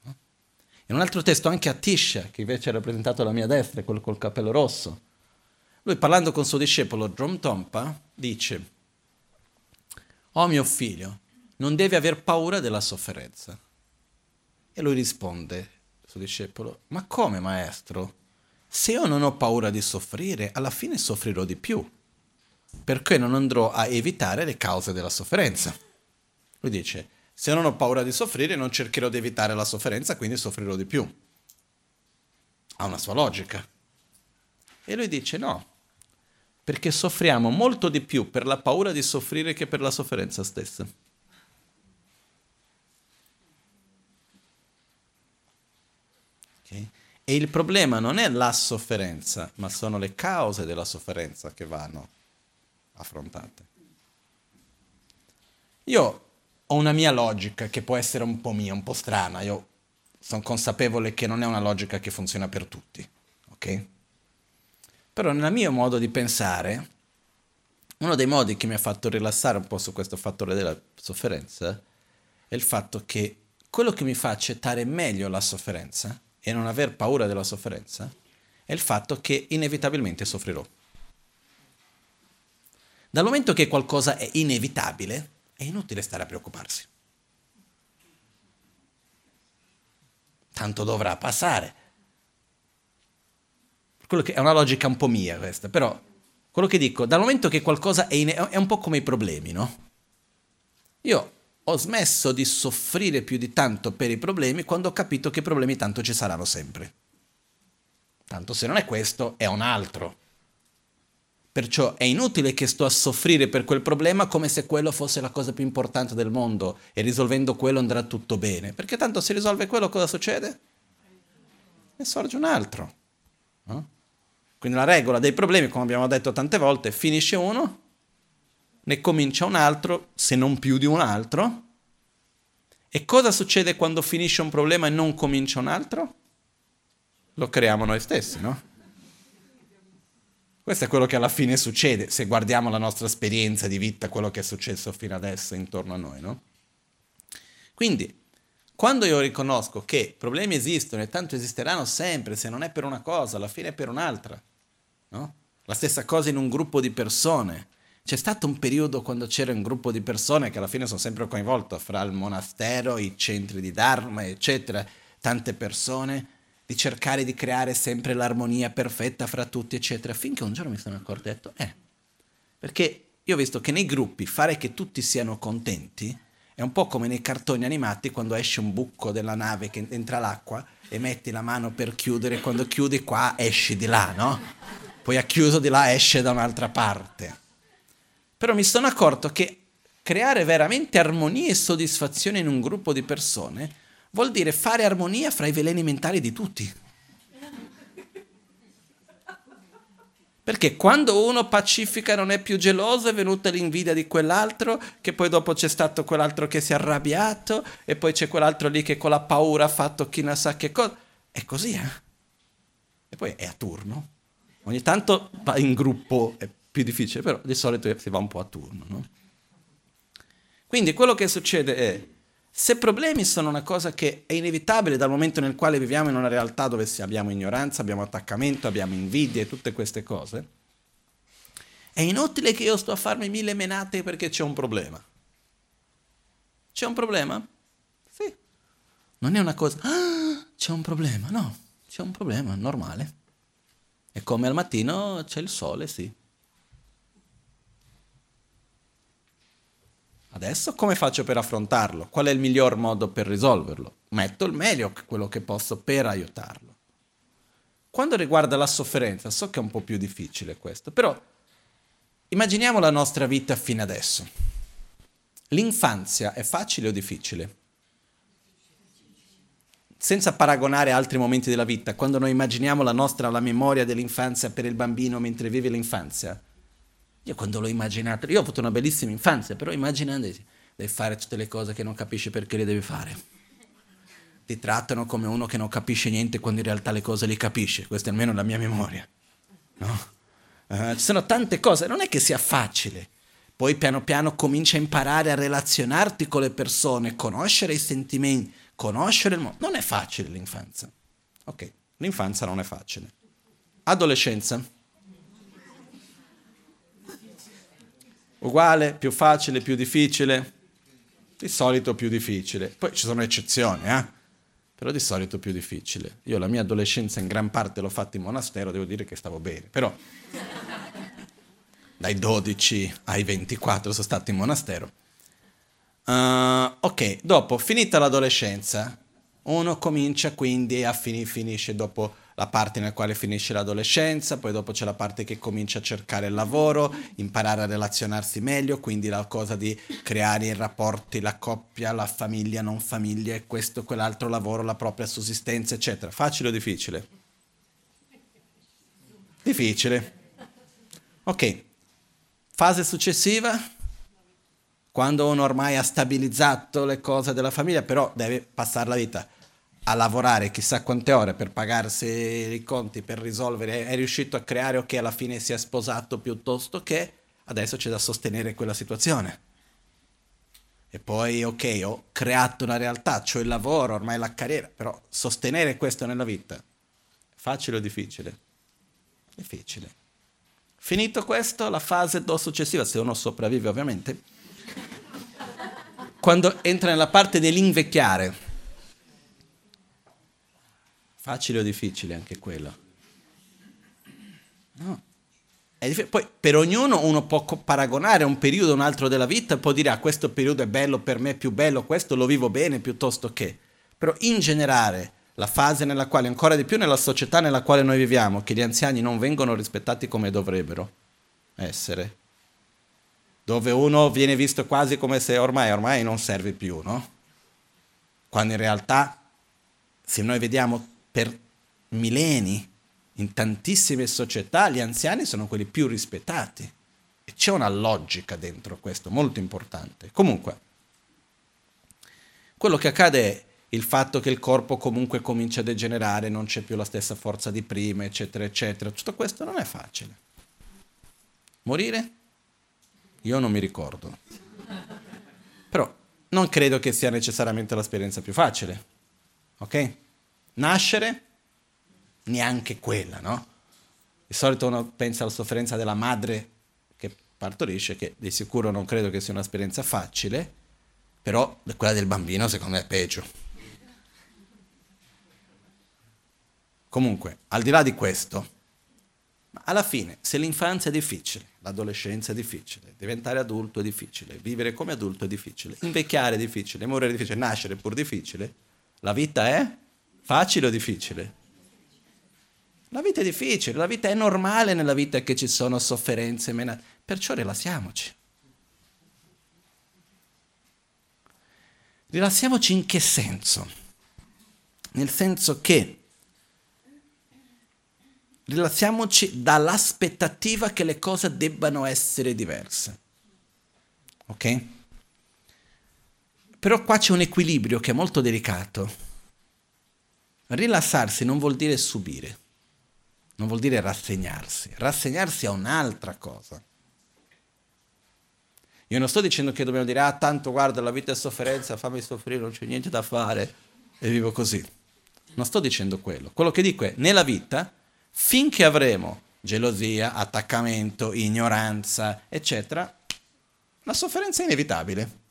In un altro testo anche a Tisha, che invece è rappresentato alla mia destra, quello col capello rosso, lui parlando con suo discepolo Drom Tompa dice, Oh mio figlio, non devi aver paura della sofferenza. E lui risponde, suo discepolo, ma come maestro? Se io non ho paura di soffrire, alla fine soffrirò di più, perché non andrò a evitare le cause della sofferenza. Lui dice, se non ho paura di soffrire, non cercherò di evitare la sofferenza, quindi soffrirò di più. Ha una sua logica. E lui dice no, perché soffriamo molto di più per la paura di soffrire che per la sofferenza stessa. E il problema non è la sofferenza, ma sono le cause della sofferenza che vanno affrontate. Io ho una mia logica che può essere un po' mia, un po' strana, io sono consapevole che non è una logica che funziona per tutti, ok? Però nel mio modo di pensare, uno dei modi che mi ha fatto rilassare un po' su questo fattore della sofferenza è il fatto che quello che mi fa accettare meglio la sofferenza e non aver paura della sofferenza è il fatto che inevitabilmente soffrirò. Dal momento che qualcosa è inevitabile, è inutile stare a preoccuparsi. Tanto dovrà passare. Che è una logica un po' mia questa, però quello che dico, dal momento che qualcosa è, in, è un po' come i problemi, no? Io ho smesso di soffrire più di tanto per i problemi quando ho capito che i problemi tanto ci saranno sempre. Tanto se non è questo, è un altro. Perciò è inutile che sto a soffrire per quel problema come se quello fosse la cosa più importante del mondo e risolvendo quello andrà tutto bene. Perché tanto se risolve quello cosa succede? Ne sorge un altro. No? Quindi la regola dei problemi, come abbiamo detto tante volte, finisce uno, ne comincia un altro, se non più di un altro. E cosa succede quando finisce un problema e non comincia un altro? Lo creiamo noi stessi, no? Questo è quello che alla fine succede, se guardiamo la nostra esperienza di vita, quello che è successo fino adesso intorno a noi, no? Quindi, quando io riconosco che problemi esistono e tanto esisteranno sempre, se non è per una cosa, alla fine è per un'altra, no? La stessa cosa in un gruppo di persone. C'è stato un periodo quando c'era un gruppo di persone che alla fine sono sempre coinvolte fra il monastero, i centri di Dharma, eccetera, tante persone di cercare di creare sempre l'armonia perfetta fra tutti, eccetera, finché un giorno mi sono accorto e detto, eh, perché io ho visto che nei gruppi fare che tutti siano contenti è un po' come nei cartoni animati quando esce un buco della nave che entra l'acqua e metti la mano per chiudere, quando chiudi qua esci di là, no? Poi ha chiuso di là esce da un'altra parte. Però mi sono accorto che creare veramente armonia e soddisfazione in un gruppo di persone vuol dire fare armonia fra i veleni mentali di tutti. Perché quando uno pacifica non è più geloso, è venuta l'invidia di quell'altro, che poi dopo c'è stato quell'altro che si è arrabbiato, e poi c'è quell'altro lì che con la paura ha fatto chi ne sa che cosa. È così, eh? E poi è a turno. Ogni tanto in gruppo è più difficile, però di solito si va un po' a turno, no? Quindi quello che succede è se problemi sono una cosa che è inevitabile dal momento nel quale viviamo in una realtà dove abbiamo ignoranza, abbiamo attaccamento, abbiamo invidia e tutte queste cose, è inutile che io sto a farmi mille menate perché c'è un problema. C'è un problema? Sì. Non è una cosa, ah, c'è un problema, no, c'è un problema, normale. E come al mattino c'è il sole, sì. Adesso come faccio per affrontarlo? Qual è il miglior modo per risolverlo? Metto il meglio quello che posso per aiutarlo. Quando riguarda la sofferenza, so che è un po' più difficile questo, però immaginiamo la nostra vita fino adesso. L'infanzia è facile o difficile? Senza paragonare altri momenti della vita, quando noi immaginiamo la nostra, la memoria dell'infanzia per il bambino mentre vive l'infanzia, io quando l'ho immaginato, io ho avuto una bellissima infanzia, però immaginando devi fare tutte le cose che non capisci perché le devi fare. Ti trattano come uno che non capisce niente quando in realtà le cose le capisce, questa è almeno la mia memoria. No? Uh, ci sono tante cose, non è che sia facile. Poi piano piano cominci a imparare a relazionarti con le persone, conoscere i sentimenti, conoscere il mondo. Non è facile l'infanzia. Ok, l'infanzia non è facile. Adolescenza Uguale, più facile, più difficile? Di solito più difficile. Poi ci sono eccezioni, eh? Però di solito più difficile. Io la mia adolescenza in gran parte l'ho fatta in monastero, devo dire che stavo bene. Però dai 12 ai 24 sono stato in monastero. Uh, ok, dopo, finita l'adolescenza, uno comincia quindi a finire, finisce dopo la parte nella quale finisce l'adolescenza, poi dopo c'è la parte che comincia a cercare il lavoro, imparare a relazionarsi meglio, quindi la cosa di creare i rapporti, la coppia, la famiglia, non famiglia, e questo, quell'altro lavoro, la propria sussistenza, eccetera. Facile o difficile? Difficile. Ok. Fase successiva? Quando uno ormai ha stabilizzato le cose della famiglia, però deve passare la vita a lavorare chissà quante ore per pagarsi i conti, per risolvere, è riuscito a creare o che alla fine si è sposato piuttosto che adesso c'è da sostenere quella situazione. E poi, ok, ho creato una realtà, ho il lavoro, ormai la carriera, però sostenere questo nella vita, facile o difficile? Difficile. Finito questo, la fase successiva, se uno sopravvive ovviamente, quando entra nella parte dell'invecchiare, Facile o difficile anche quello? No. Poi per ognuno uno può paragonare un periodo a un altro della vita, può dire ah questo periodo è bello per me, più bello, questo lo vivo bene piuttosto che. Però in generale la fase nella quale, ancora di più nella società nella quale noi viviamo, che gli anziani non vengono rispettati come dovrebbero essere, dove uno viene visto quasi come se ormai, ormai non serve più, no? Quando in realtà, se noi vediamo per millenni, in tantissime società, gli anziani sono quelli più rispettati. E c'è una logica dentro questo, molto importante. Comunque, quello che accade è il fatto che il corpo comunque comincia a degenerare, non c'è più la stessa forza di prima, eccetera, eccetera. Tutto questo non è facile. Morire? Io non mi ricordo. Però non credo che sia necessariamente l'esperienza più facile. Ok? Nascere? Neanche quella, no? Di solito uno pensa alla sofferenza della madre che partorisce, che di sicuro non credo che sia un'esperienza facile, però quella del bambino secondo me è peggio. Comunque, al di là di questo, alla fine, se l'infanzia è difficile, l'adolescenza è difficile, diventare adulto è difficile, vivere come adulto è difficile, invecchiare è difficile, morire è difficile, nascere è pur difficile, la vita è Facile o difficile? La vita è difficile, la vita è normale nella vita che ci sono sofferenze, menate. perciò rilassiamoci. Rilassiamoci in che senso? Nel senso che rilassiamoci dall'aspettativa che le cose debbano essere diverse. Ok? Però qua c'è un equilibrio che è molto delicato Rilassarsi non vuol dire subire, non vuol dire rassegnarsi. Rassegnarsi è un'altra cosa. Io non sto dicendo che dobbiamo dire, ah, tanto guarda, la vita è sofferenza, fammi soffrire, non c'è niente da fare e vivo così. Non sto dicendo quello. Quello che dico è, nella vita, finché avremo gelosia, attaccamento, ignoranza, eccetera, la sofferenza è inevitabile.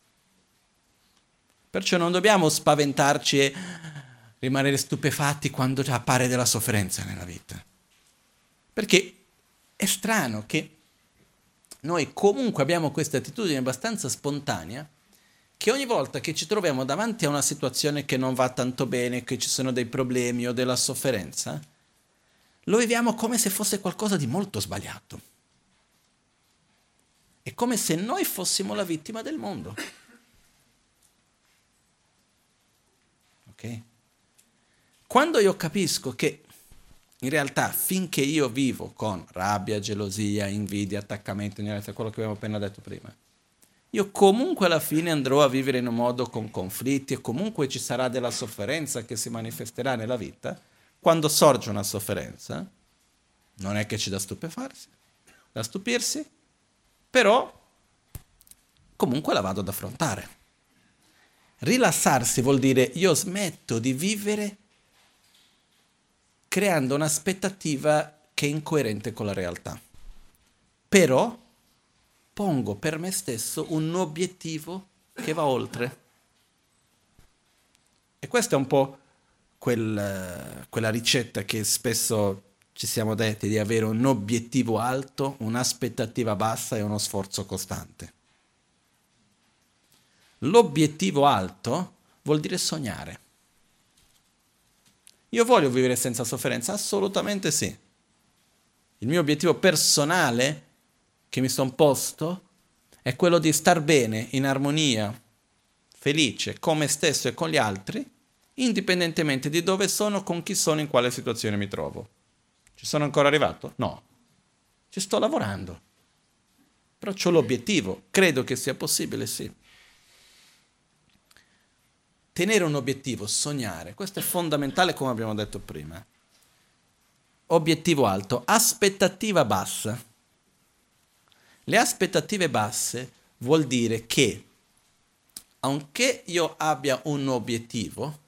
Perciò non dobbiamo spaventarci e rimanere stupefatti quando appare della sofferenza nella vita. Perché è strano che noi comunque abbiamo questa attitudine abbastanza spontanea che ogni volta che ci troviamo davanti a una situazione che non va tanto bene, che ci sono dei problemi o della sofferenza, lo viviamo come se fosse qualcosa di molto sbagliato. È come se noi fossimo la vittima del mondo. Ok? Quando io capisco che in realtà finché io vivo con rabbia, gelosia, invidia, attaccamento, quello che abbiamo appena detto prima, io comunque alla fine andrò a vivere in un modo con conflitti e comunque ci sarà della sofferenza che si manifesterà nella vita, quando sorge una sofferenza, non è che ci da stupefarsi, da stupirsi, però comunque la vado ad affrontare. Rilassarsi vuol dire io smetto di vivere creando un'aspettativa che è incoerente con la realtà. Però pongo per me stesso un obiettivo che va oltre. E questa è un po' quel, quella ricetta che spesso ci siamo detti di avere un obiettivo alto, un'aspettativa bassa e uno sforzo costante. L'obiettivo alto vuol dire sognare. Io voglio vivere senza sofferenza? Assolutamente sì. Il mio obiettivo personale che mi sono posto è quello di star bene, in armonia, felice con me stesso e con gli altri, indipendentemente di dove sono, con chi sono, in quale situazione mi trovo. Ci sono ancora arrivato? No. Ci sto lavorando. Però ho l'obiettivo. Credo che sia possibile, sì. Tenere un obiettivo, sognare, questo è fondamentale come abbiamo detto prima. Obiettivo alto, aspettativa bassa. Le aspettative basse vuol dire che, anche io abbia un obiettivo,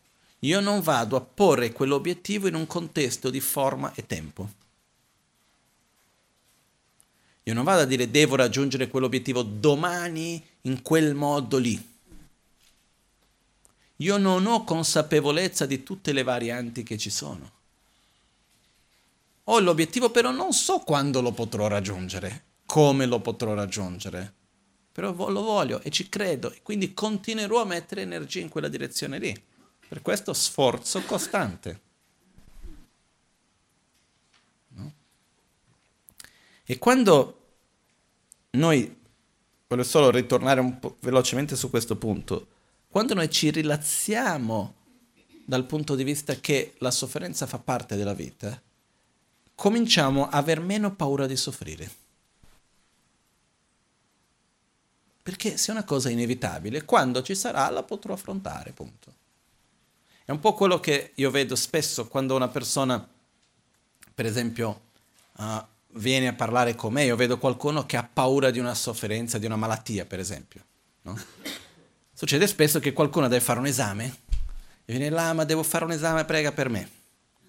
io non vado a porre quell'obiettivo in un contesto di forma e tempo. Io non vado a dire devo raggiungere quell'obiettivo domani in quel modo lì. Io non ho consapevolezza di tutte le varianti che ci sono. Ho l'obiettivo però non so quando lo potrò raggiungere come lo potrò raggiungere. Però lo voglio e ci credo e quindi continuerò a mettere energia in quella direzione lì. Per questo sforzo costante. No? E quando noi, voglio solo ritornare un po' velocemente su questo punto, quando noi ci rilazziamo dal punto di vista che la sofferenza fa parte della vita, cominciamo a aver meno paura di soffrire. Perché se è una cosa inevitabile, quando ci sarà la potrò affrontare, punto. È un po' quello che io vedo spesso quando una persona, per esempio, uh, viene a parlare con me, io vedo qualcuno che ha paura di una sofferenza, di una malattia, per esempio. No? Succede spesso che qualcuno deve fare un esame e viene là, ma devo fare un esame, prega per me.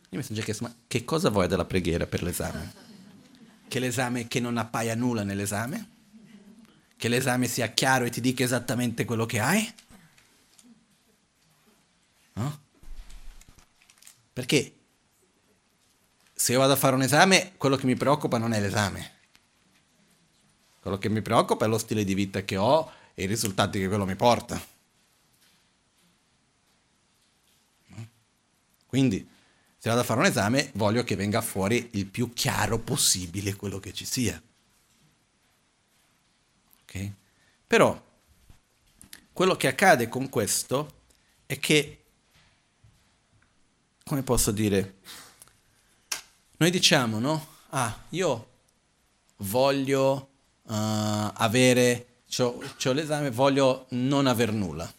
Io mi sono già chiesto, ma che cosa vuoi della preghiera per l'esame? Che l'esame che non appaia nulla nell'esame? che l'esame sia chiaro e ti dica esattamente quello che hai? No? Perché se io vado a fare un esame, quello che mi preoccupa non è l'esame. Quello che mi preoccupa è lo stile di vita che ho e i risultati che quello mi porta. Quindi, se vado a fare un esame, voglio che venga fuori il più chiaro possibile quello che ci sia. Okay? Però quello che accade con questo è che, come posso dire, noi diciamo, no? Ah, io voglio uh, avere, ho l'esame, voglio non aver nulla.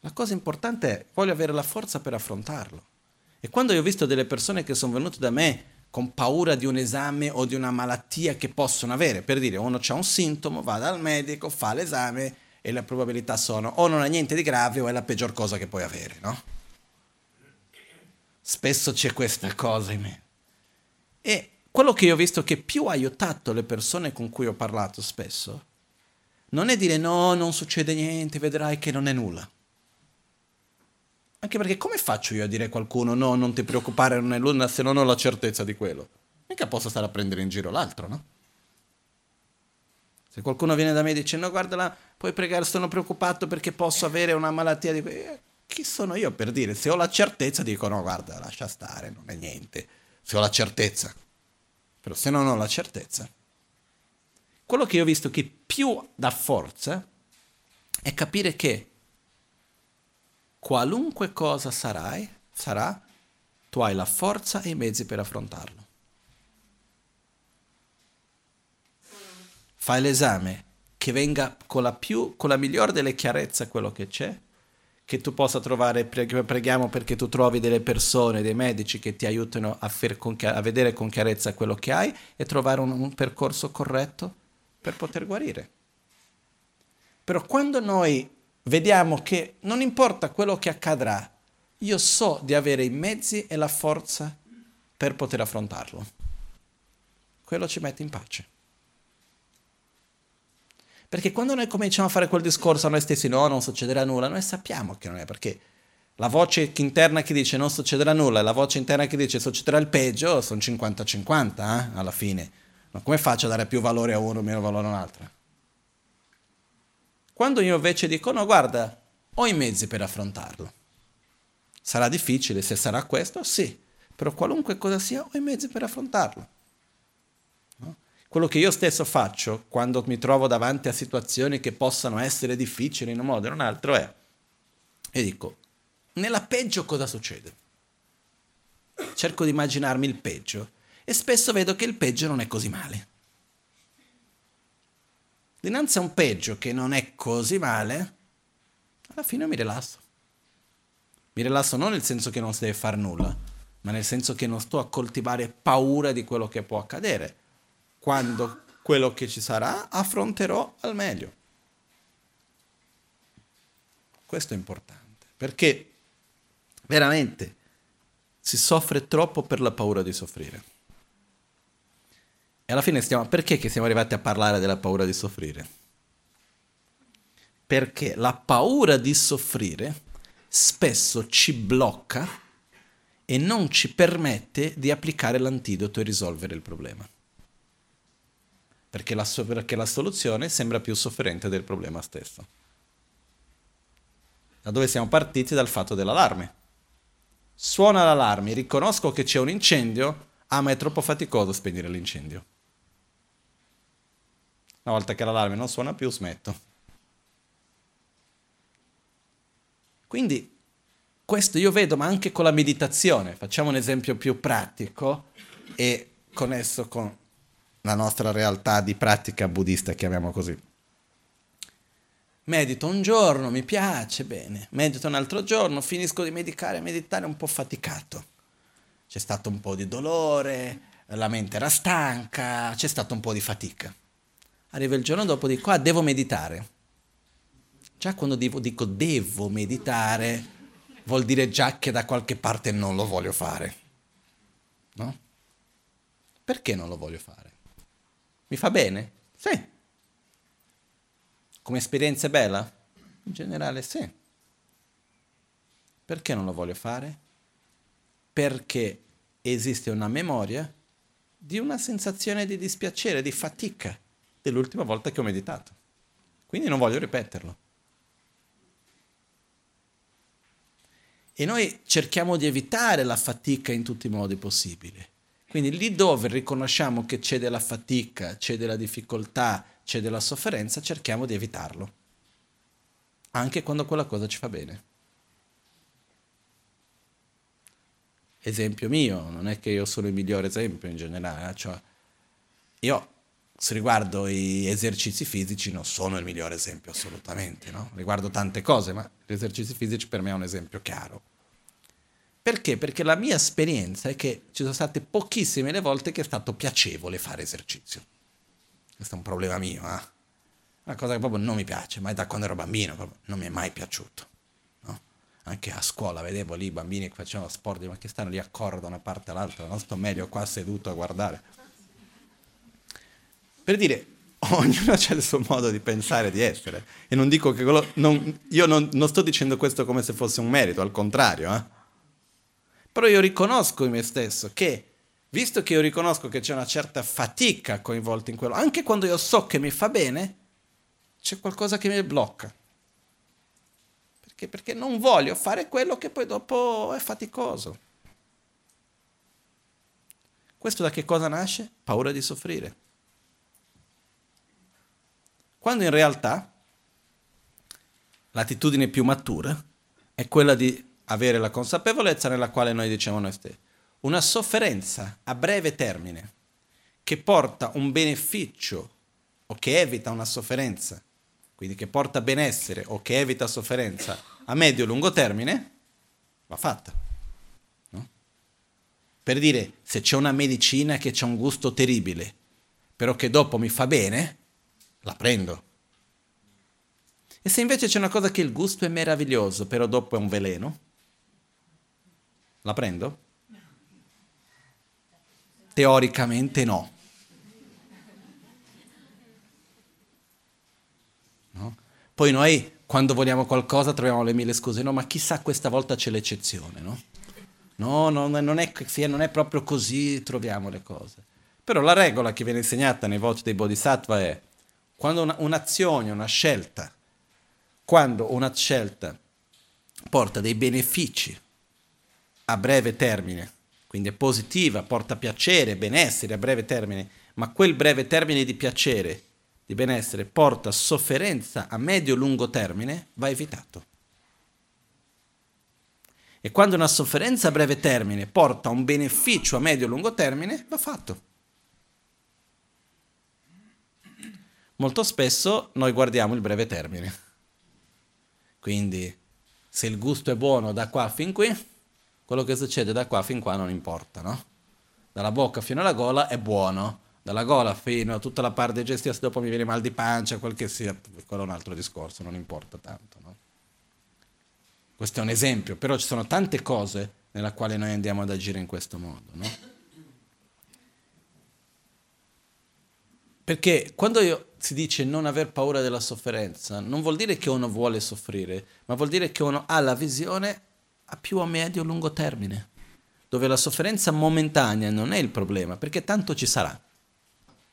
La cosa importante è, voglio avere la forza per affrontarlo. E quando io ho visto delle persone che sono venute da me con paura di un esame o di una malattia che possono avere. Per dire, uno ha un sintomo, va dal medico, fa l'esame e le probabilità sono o non ha niente di grave o è la peggior cosa che puoi avere, no? Spesso c'è questa cosa in me. E quello che io ho visto che più ha aiutato le persone con cui ho parlato spesso non è dire no, non succede niente, vedrai che non è nulla. Anche perché come faccio io a dire a qualcuno no, non ti preoccupare, non è luna se non ho la certezza di quello? Mica posso stare a prendere in giro l'altro, no? Se qualcuno viene da me e dice no guarda là, puoi pregare, sono preoccupato perché posso avere una malattia di... Chi sono io per dire? Se ho la certezza dico no guarda lascia stare, non è niente. Se ho la certezza. Però se non ho la certezza. Quello che io ho visto che più dà forza è capire che qualunque cosa sarai, sarà, tu hai la forza e i mezzi per affrontarlo. Fai l'esame, che venga con la, più, con la migliore delle chiarezze quello che c'è, che tu possa trovare, preghiamo perché tu trovi delle persone, dei medici che ti aiutino a, con, a vedere con chiarezza quello che hai e trovare un, un percorso corretto per poter guarire. Però quando noi vediamo che non importa quello che accadrà, io so di avere i mezzi e la forza per poter affrontarlo. Quello ci mette in pace. Perché quando noi cominciamo a fare quel discorso a noi stessi, no, non succederà nulla, noi sappiamo che non è perché la voce interna che dice non succederà nulla e la voce interna che dice succederà il peggio sono 50-50 eh, alla fine. Ma come faccio a dare più valore a uno o meno valore a un'altra? Quando io invece dico no, guarda, ho i mezzi per affrontarlo. Sarà difficile, se sarà questo, sì, però qualunque cosa sia, ho i mezzi per affrontarlo. Quello che io stesso faccio quando mi trovo davanti a situazioni che possano essere difficili in un modo o in un altro è, e dico, nella peggio cosa succede? Cerco di immaginarmi il peggio e spesso vedo che il peggio non è così male. Dinanzi a un peggio che non è così male, alla fine mi rilasso. Mi rilasso non nel senso che non si deve fare nulla, ma nel senso che non sto a coltivare paura di quello che può accadere. Quando quello che ci sarà affronterò al meglio. Questo è importante, perché veramente si soffre troppo per la paura di soffrire. E alla fine stiamo, perché che siamo arrivati a parlare della paura di soffrire? Perché la paura di soffrire spesso ci blocca e non ci permette di applicare l'antidoto e risolvere il problema. Perché la, perché la soluzione sembra più sofferente del problema stesso. Da dove siamo partiti? Dal fatto dell'allarme. Suona l'allarme, riconosco che c'è un incendio, ah ma è troppo faticoso spegnere l'incendio. Una volta che l'allarme non suona più, smetto. Quindi questo io vedo, ma anche con la meditazione. Facciamo un esempio più pratico e connesso con la nostra realtà di pratica buddista, chiamiamo così. Medito un giorno, mi piace, bene. Medito un altro giorno, finisco di medicare, meditare un po' faticato. C'è stato un po' di dolore, la mente era stanca, c'è stato un po' di fatica. Arriva il giorno dopo, dico, ah, devo meditare. Già quando dico, dico devo meditare, vuol dire già che da qualche parte non lo voglio fare. No? Perché non lo voglio fare? Mi fa bene? Sì. Come esperienza bella? In generale sì. Perché non lo voglio fare? Perché esiste una memoria di una sensazione di dispiacere, di fatica dell'ultima volta che ho meditato. Quindi non voglio ripeterlo. E noi cerchiamo di evitare la fatica in tutti i modi possibili. Quindi lì dove riconosciamo che c'è della fatica, c'è della difficoltà, c'è della sofferenza, cerchiamo di evitarlo. Anche quando quella cosa ci fa bene. Esempio mio, non è che io sono il migliore esempio in generale, eh, cioè io se riguardo gli esercizi fisici non sono il migliore esempio assolutamente, no? riguardo tante cose, ma gli esercizi fisici per me è un esempio chiaro. Perché? Perché la mia esperienza è che ci sono state pochissime le volte che è stato piacevole fare esercizio. Questo è un problema mio, eh? Una cosa che proprio non mi piace, ma da quando ero bambino, non mi è mai piaciuto. No? Anche a scuola vedevo lì i bambini che facevano sport, ma che stanno lì a correre da una parte all'altra, non sto meglio qua seduto a guardare per dire, ognuno ha il suo modo di pensare di essere. E non dico che quello... Non, io non, non, sto dicendo questo come se fosse un merito, al contrario. Eh? Però io riconosco in me stesso che visto che io riconosco che c'è una certa fatica coinvolta in quello, anche quando io so che mi fa bene, c'è qualcosa che mi blocca. Perché? Perché non voglio fare quello che poi dopo è faticoso. Questo da che cosa nasce? Paura di soffrire. Quando in realtà l'attitudine più matura è quella di avere la consapevolezza nella quale noi diciamo noi stessi. Una sofferenza a breve termine che porta un beneficio o che evita una sofferenza, quindi che porta benessere o che evita sofferenza a medio-lungo termine, va fatta. No? Per dire, se c'è una medicina che ha un gusto terribile, però che dopo mi fa bene, la prendo. E se invece c'è una cosa che il gusto è meraviglioso, però dopo è un veleno, la prendo? Teoricamente no. no. Poi noi, quando vogliamo qualcosa, troviamo le mille scuse. No, ma chissà questa volta c'è l'eccezione, no? No, no non, è, non è proprio così, troviamo le cose. Però la regola che viene insegnata nei voti dei Bodhisattva è quando una, un'azione, una scelta, quando una scelta porta dei benefici a breve termine, quindi è positiva, porta piacere, benessere a breve termine, ma quel breve termine di piacere, di benessere, porta sofferenza a medio-lungo termine, va evitato. E quando una sofferenza a breve termine porta un beneficio a medio-lungo termine, va fatto. Molto spesso noi guardiamo il breve termine. Quindi se il gusto è buono da qua fin qui, quello che succede da qua fin qua non importa, no? Dalla bocca fino alla gola è buono, dalla gola fino a tutta la parte digestiva, se dopo mi viene mal di pancia, quel che sia, quello è un altro discorso, non importa tanto, no? Questo è un esempio, però ci sono tante cose nella quale noi andiamo ad agire in questo modo, no? Perché quando io, si dice non aver paura della sofferenza, non vuol dire che uno vuole soffrire, ma vuol dire che uno ha la visione a più a medio lungo termine, dove la sofferenza momentanea non è il problema, perché tanto ci sarà,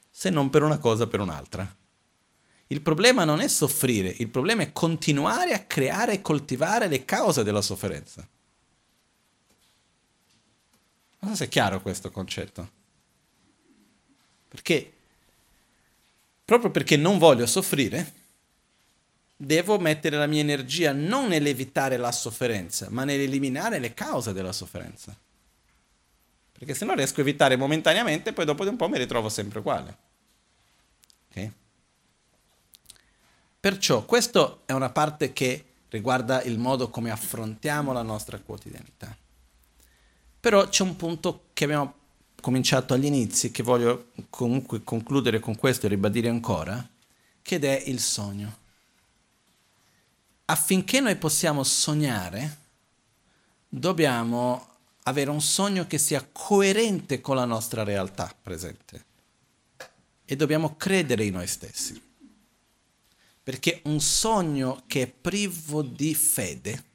se non per una cosa per un'altra. Il problema non è soffrire, il problema è continuare a creare e coltivare le cause della sofferenza. Non so se è chiaro questo concetto. Perché, proprio perché non voglio soffrire, devo mettere la mia energia non nell'evitare la sofferenza, ma nell'eliminare le cause della sofferenza. Perché se no riesco a evitare momentaneamente, poi dopo di un po' mi ritrovo sempre uguale. Okay? Perciò questa è una parte che riguarda il modo come affrontiamo la nostra quotidianità. Però c'è un punto che abbiamo cominciato agli inizi, che voglio comunque concludere con questo e ribadire ancora, che è il sogno affinché noi possiamo sognare, dobbiamo avere un sogno che sia coerente con la nostra realtà presente e dobbiamo credere in noi stessi. Perché un sogno che è privo di fede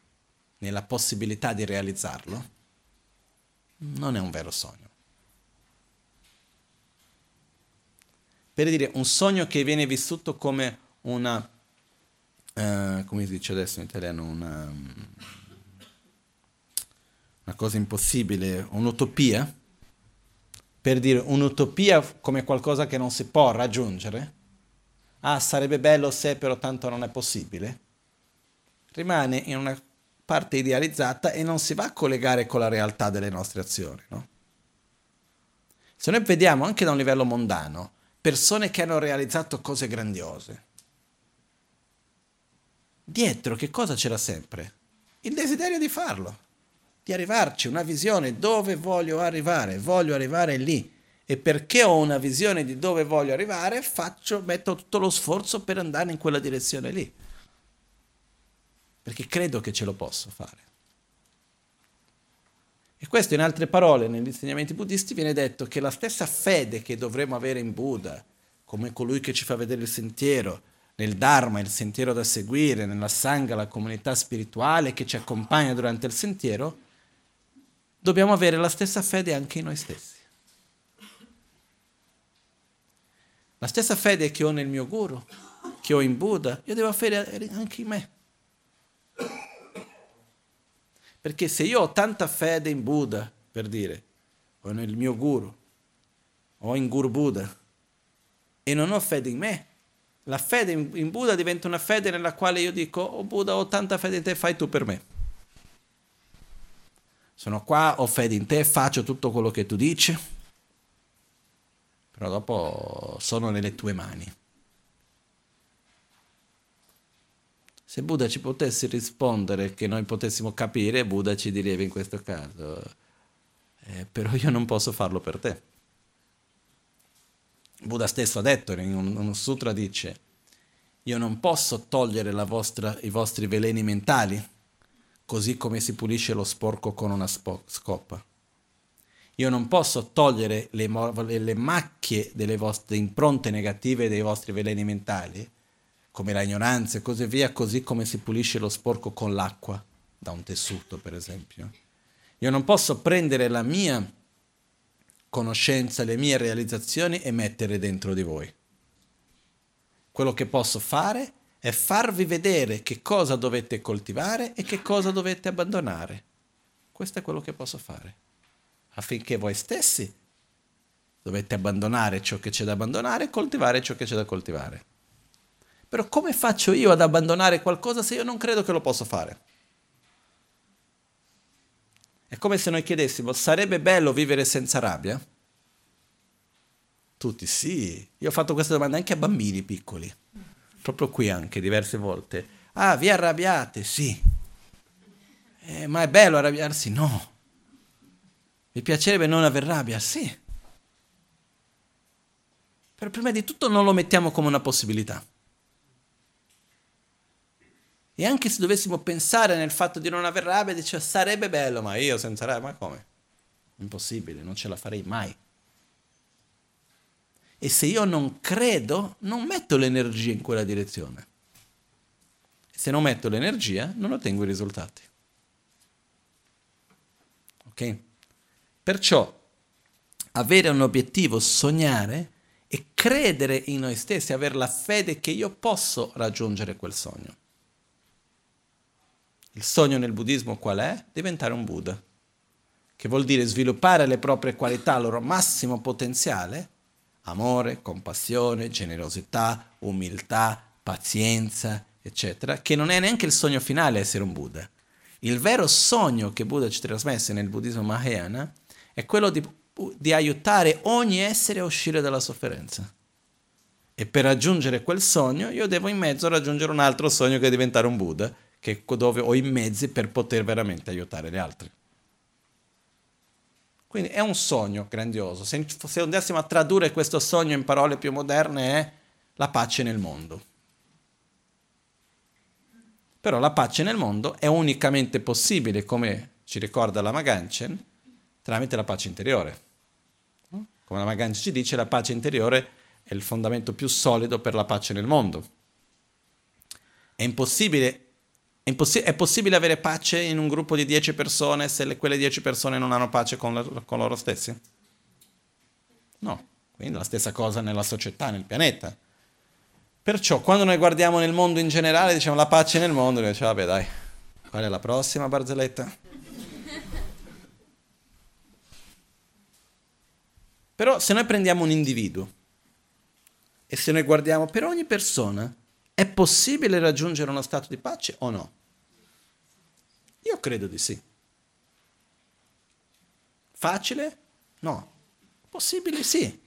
nella possibilità di realizzarlo non è un vero sogno. Per dire, un sogno che viene vissuto come una uh, come si dice adesso in italiano, una, una cosa impossibile, un'utopia, per dire un'utopia come qualcosa che non si può raggiungere, ah sarebbe bello se però tanto non è possibile, rimane in una parte idealizzata e non si va a collegare con la realtà delle nostre azioni. No? Se noi vediamo anche da un livello mondano persone che hanno realizzato cose grandiose, dietro che cosa c'era sempre? Il desiderio di farlo, di arrivarci, una visione dove voglio arrivare, voglio arrivare lì. E perché ho una visione di dove voglio arrivare, faccio, metto tutto lo sforzo per andare in quella direzione lì. Perché credo che ce lo posso fare. E questo in altre parole, negli insegnamenti buddisti viene detto che la stessa fede che dovremmo avere in Buddha, come colui che ci fa vedere il sentiero, nel Dharma, il sentiero da seguire, nella Sangha, la comunità spirituale che ci accompagna durante il sentiero, dobbiamo avere la stessa fede anche in noi stessi. La stessa fede che ho nel mio guru, che ho in Buddha, io devo avere anche in me. Perché se io ho tanta fede in Buddha, per dire, o nel mio guru, o in Guru Buddha, e non ho fede in me, la fede in, Buddha diventa una fede nella quale io dico, oh Buddha, ho tanta fede in te, fai tu per me. Sono qua, ho fede in te, faccio tutto quello che tu dici, però dopo sono nelle tue mani. Se Buddha ci potesse rispondere che noi potessimo capire, Buddha ci direbbe in questo caso, eh, però io non posso farlo per te. Buddha stesso ha detto, in un, un sutra dice, io non posso togliere vostra, i vostri veleni mentali, così come si pulisce lo sporco con una spo- scoppa. Io non posso togliere le, le macchie delle vostre impronte negative dei vostri veleni mentali, come la ignoranza e così via, così come si pulisce lo sporco con l'acqua, da un tessuto per esempio. Io non posso prendere la mia conoscenza, le mie realizzazioni e mettere dentro di voi. Quello che posso fare è farvi vedere che cosa dovete coltivare e che cosa dovete abbandonare. Questo è quello che posso fare. Affinché voi stessi dovete abbandonare ciò che c'è da abbandonare e coltivare ciò che c'è da coltivare. Però come faccio io ad abbandonare qualcosa se io non credo che lo posso fare? È come se noi chiedessimo, sarebbe bello vivere senza rabbia? Tutti sì. Io ho fatto questa domanda anche a bambini piccoli, proprio qui anche diverse volte. Ah, vi arrabbiate? Sì. Eh, ma è bello arrabbiarsi? No. Mi piacerebbe non aver rabbia? Sì. Però prima di tutto non lo mettiamo come una possibilità. E anche se dovessimo pensare nel fatto di non aver rabbia, dice sarebbe bello, ma io senza rabbia, ma come? Impossibile, non ce la farei mai. E se io non credo, non metto l'energia in quella direzione. Se non metto l'energia, non ottengo i risultati. Ok? Perciò avere un obiettivo, sognare e credere in noi stessi, avere la fede che io posso raggiungere quel sogno. Il sogno nel buddismo qual è? Diventare un Buddha, che vuol dire sviluppare le proprie qualità al loro massimo potenziale, amore, compassione, generosità, umiltà, pazienza, eccetera, che non è neanche il sogno finale essere un Buddha. Il vero sogno che Buddha ci trasmesse nel buddismo Mahayana è quello di, di aiutare ogni essere a uscire dalla sofferenza. E per raggiungere quel sogno io devo in mezzo raggiungere un altro sogno che è diventare un Buddha che dove ho i mezzi per poter veramente aiutare gli altri. Quindi è un sogno grandioso. Se, se andassimo a tradurre questo sogno in parole più moderne è la pace nel mondo. Però la pace nel mondo è unicamente possibile, come ci ricorda la Maganchen, tramite la pace interiore. Come la Maganchen ci dice, la pace interiore è il fondamento più solido per la pace nel mondo. È impossibile è, impossi- è, possibile avere pace in un gruppo di 10 persone se le, quelle 10 persone non hanno pace con, la, con loro stessi? No, quindi la stessa cosa nella società, nel pianeta. Perciò quando noi guardiamo nel mondo in generale, diciamo la pace nel mondo, noi diciamo vabbè dai, qual è la prossima barzelletta? Però se noi prendiamo un individuo e se noi guardiamo per ogni persona, è possibile raggiungere uno stato di pace o no? Io credo di sì. Facile? No. Possibile? Sì.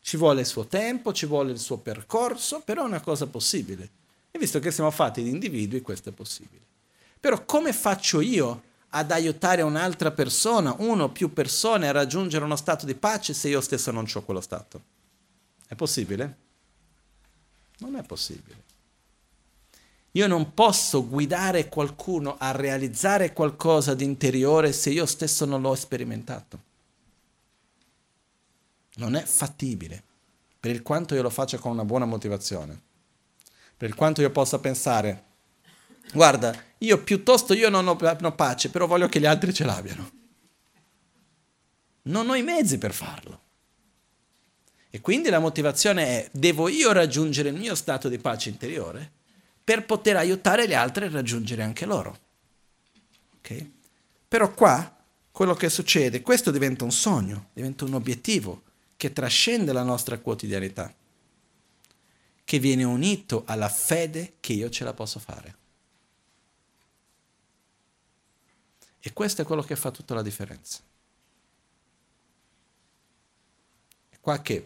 Ci vuole il suo tempo, ci vuole il suo percorso, però è una cosa possibile. E visto che siamo fatti di individui, questo è possibile. Però come faccio io ad aiutare un'altra persona, uno o più persone, a raggiungere uno stato di pace se io stesso non ho quello stato? È possibile? Non è possibile. Io non posso guidare qualcuno a realizzare qualcosa di interiore se io stesso non l'ho sperimentato. Non è fattibile, per il quanto io lo faccia con una buona motivazione, per il quanto io possa pensare, guarda, io piuttosto io non ho, non ho pace, però voglio che gli altri ce l'abbiano. Non ho i mezzi per farlo. E quindi la motivazione è devo io raggiungere il mio stato di pace interiore per poter aiutare gli altri a raggiungere anche loro. Okay? Però qua quello che succede, questo diventa un sogno, diventa un obiettivo che trascende la nostra quotidianità, che viene unito alla fede che io ce la posso fare. E questo è quello che fa tutta la differenza. È qua che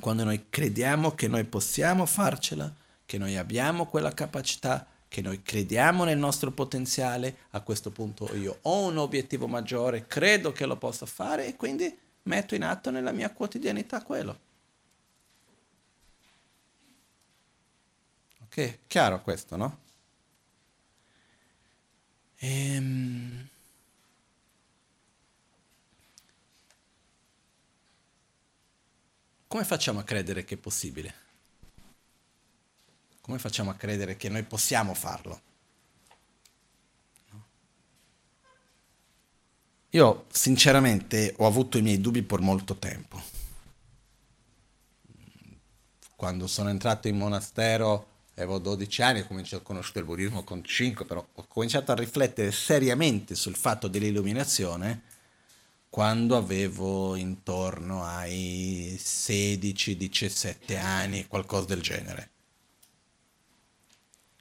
quando noi crediamo che noi possiamo farcela, che noi abbiamo quella capacità, che noi crediamo nel nostro potenziale, a questo punto io ho un obiettivo maggiore, credo che lo possa fare e quindi metto in atto nella mia quotidianità quello. Ok, chiaro questo, no? Ehm... Come facciamo a credere che è possibile? Come facciamo a credere che noi possiamo farlo? Io sinceramente ho avuto i miei dubbi per molto tempo. Quando sono entrato in monastero avevo 12 anni, ho cominciato a conoscere il buddismo con 5, però ho cominciato a riflettere seriamente sul fatto dell'illuminazione quando avevo intorno ai 16-17 anni, qualcosa del genere.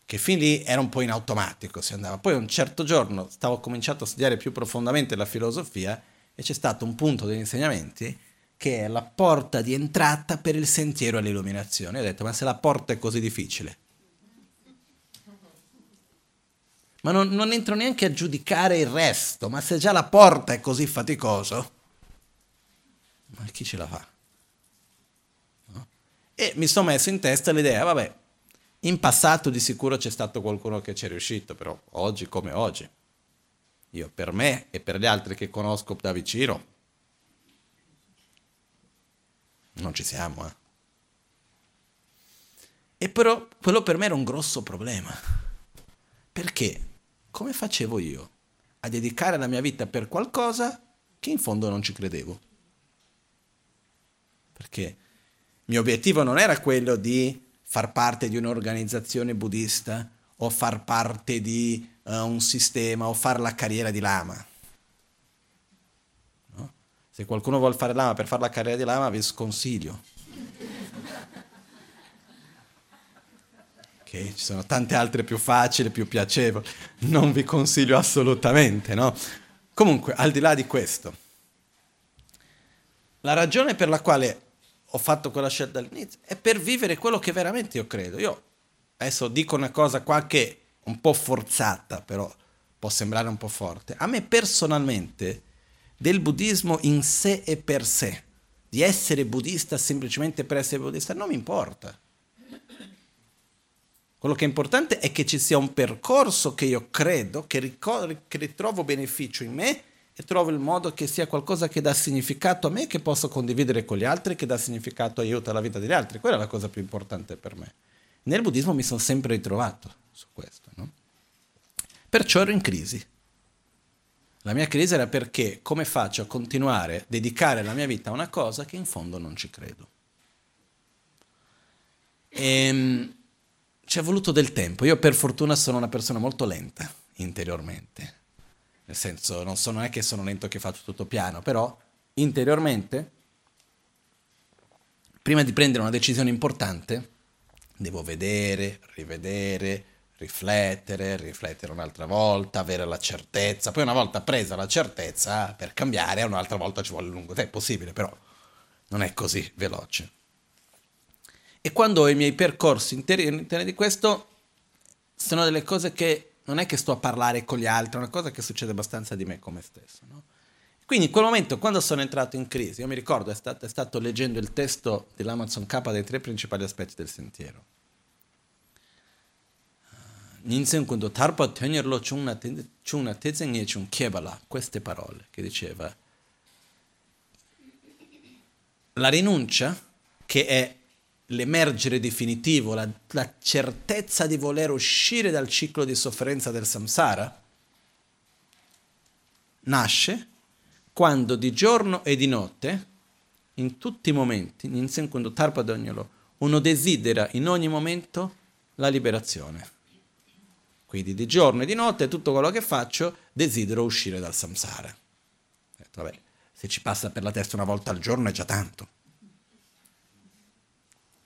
Che fin lì era un po' in automatico, si andava. Poi un certo giorno stavo cominciando a studiare più profondamente la filosofia e c'è stato un punto degli insegnamenti che è la porta di entrata per il sentiero all'illuminazione. ho detto, ma se la porta è così difficile, ma non, non, entro neanche a giudicare il resto, ma se già la porta è così faticoso, ma chi ce la fa? No? E mi sono messo in testa l'idea, vabbè, in passato di sicuro c'è stato qualcuno che ci è riuscito, però oggi come oggi, io per me e per gli altri che conosco da vicino, non ci siamo, eh. E però quello per me era un grosso problema. Perché? come facevo io a dedicare la mia vita per qualcosa che in fondo non ci credevo? Perché il mio obiettivo non era quello di far parte di un'organizzazione buddista o far parte di uh, un sistema o fare la carriera di lama. No? Se qualcuno vuole fare lama per fare la carriera di lama vi sconsiglio che ci sono tante altre più facili, più piacevoli, non vi consiglio assolutamente, no? Comunque, al di là di questo, la ragione per la quale ho fatto quella scelta all'inizio è per vivere quello che veramente io credo. Io adesso dico una cosa qua che un po' forzata, però può sembrare un po' forte. A me personalmente del buddismo in sé e per sé, di essere buddista semplicemente per essere buddista, non mi importa. Quello che è importante è che ci sia un percorso che io credo, che, ricor- che ritrovo beneficio in me e trovo il modo che sia qualcosa che dà significato a me, che posso condividere con gli altri, che dà significato aiuta la vita degli altri. Quella è la cosa più importante per me. Nel buddismo mi sono sempre ritrovato su questo. No? Perciò ero in crisi. La mia crisi era perché come faccio a continuare a dedicare la mia vita a una cosa che in fondo non ci credo. E, ehm, ci è voluto del tempo. Io per fortuna sono una persona molto lenta interiormente. Nel senso, non, sono, non è che sono lento che faccio tutto piano, però interiormente, prima di prendere una decisione importante, devo vedere, rivedere, riflettere, riflettere un'altra volta, avere la certezza. Poi una volta presa la certezza, per cambiare, un'altra volta ci vuole lungo tempo. È possibile, però non è così veloce. E quando ho i miei percorsi interni di questo, sono delle cose che non è che sto a parlare con gli altri, è una cosa che succede abbastanza di me come stesso. No? Quindi in quel momento, quando sono entrato in crisi, io mi ricordo, è stato, è stato leggendo il testo dell'Amazon K dei tre principali aspetti del sentiero. Ninsen quando tarpa tenerlo chungna tezengye chung kebala, queste parole che diceva la rinuncia che è l'emergere definitivo, la, la, certezza di voler uscire dal ciclo di sofferenza del samsara, nasce quando di giorno e di notte in tutti i momenti, in secondo tarpa d'ognolo, uno desidera in ogni momento la liberazione. Quindi di giorno e di notte tutto quello che faccio desidero uscire dal samsara. Vabbè, se ci passa per la testa una volta al giorno è già tanto.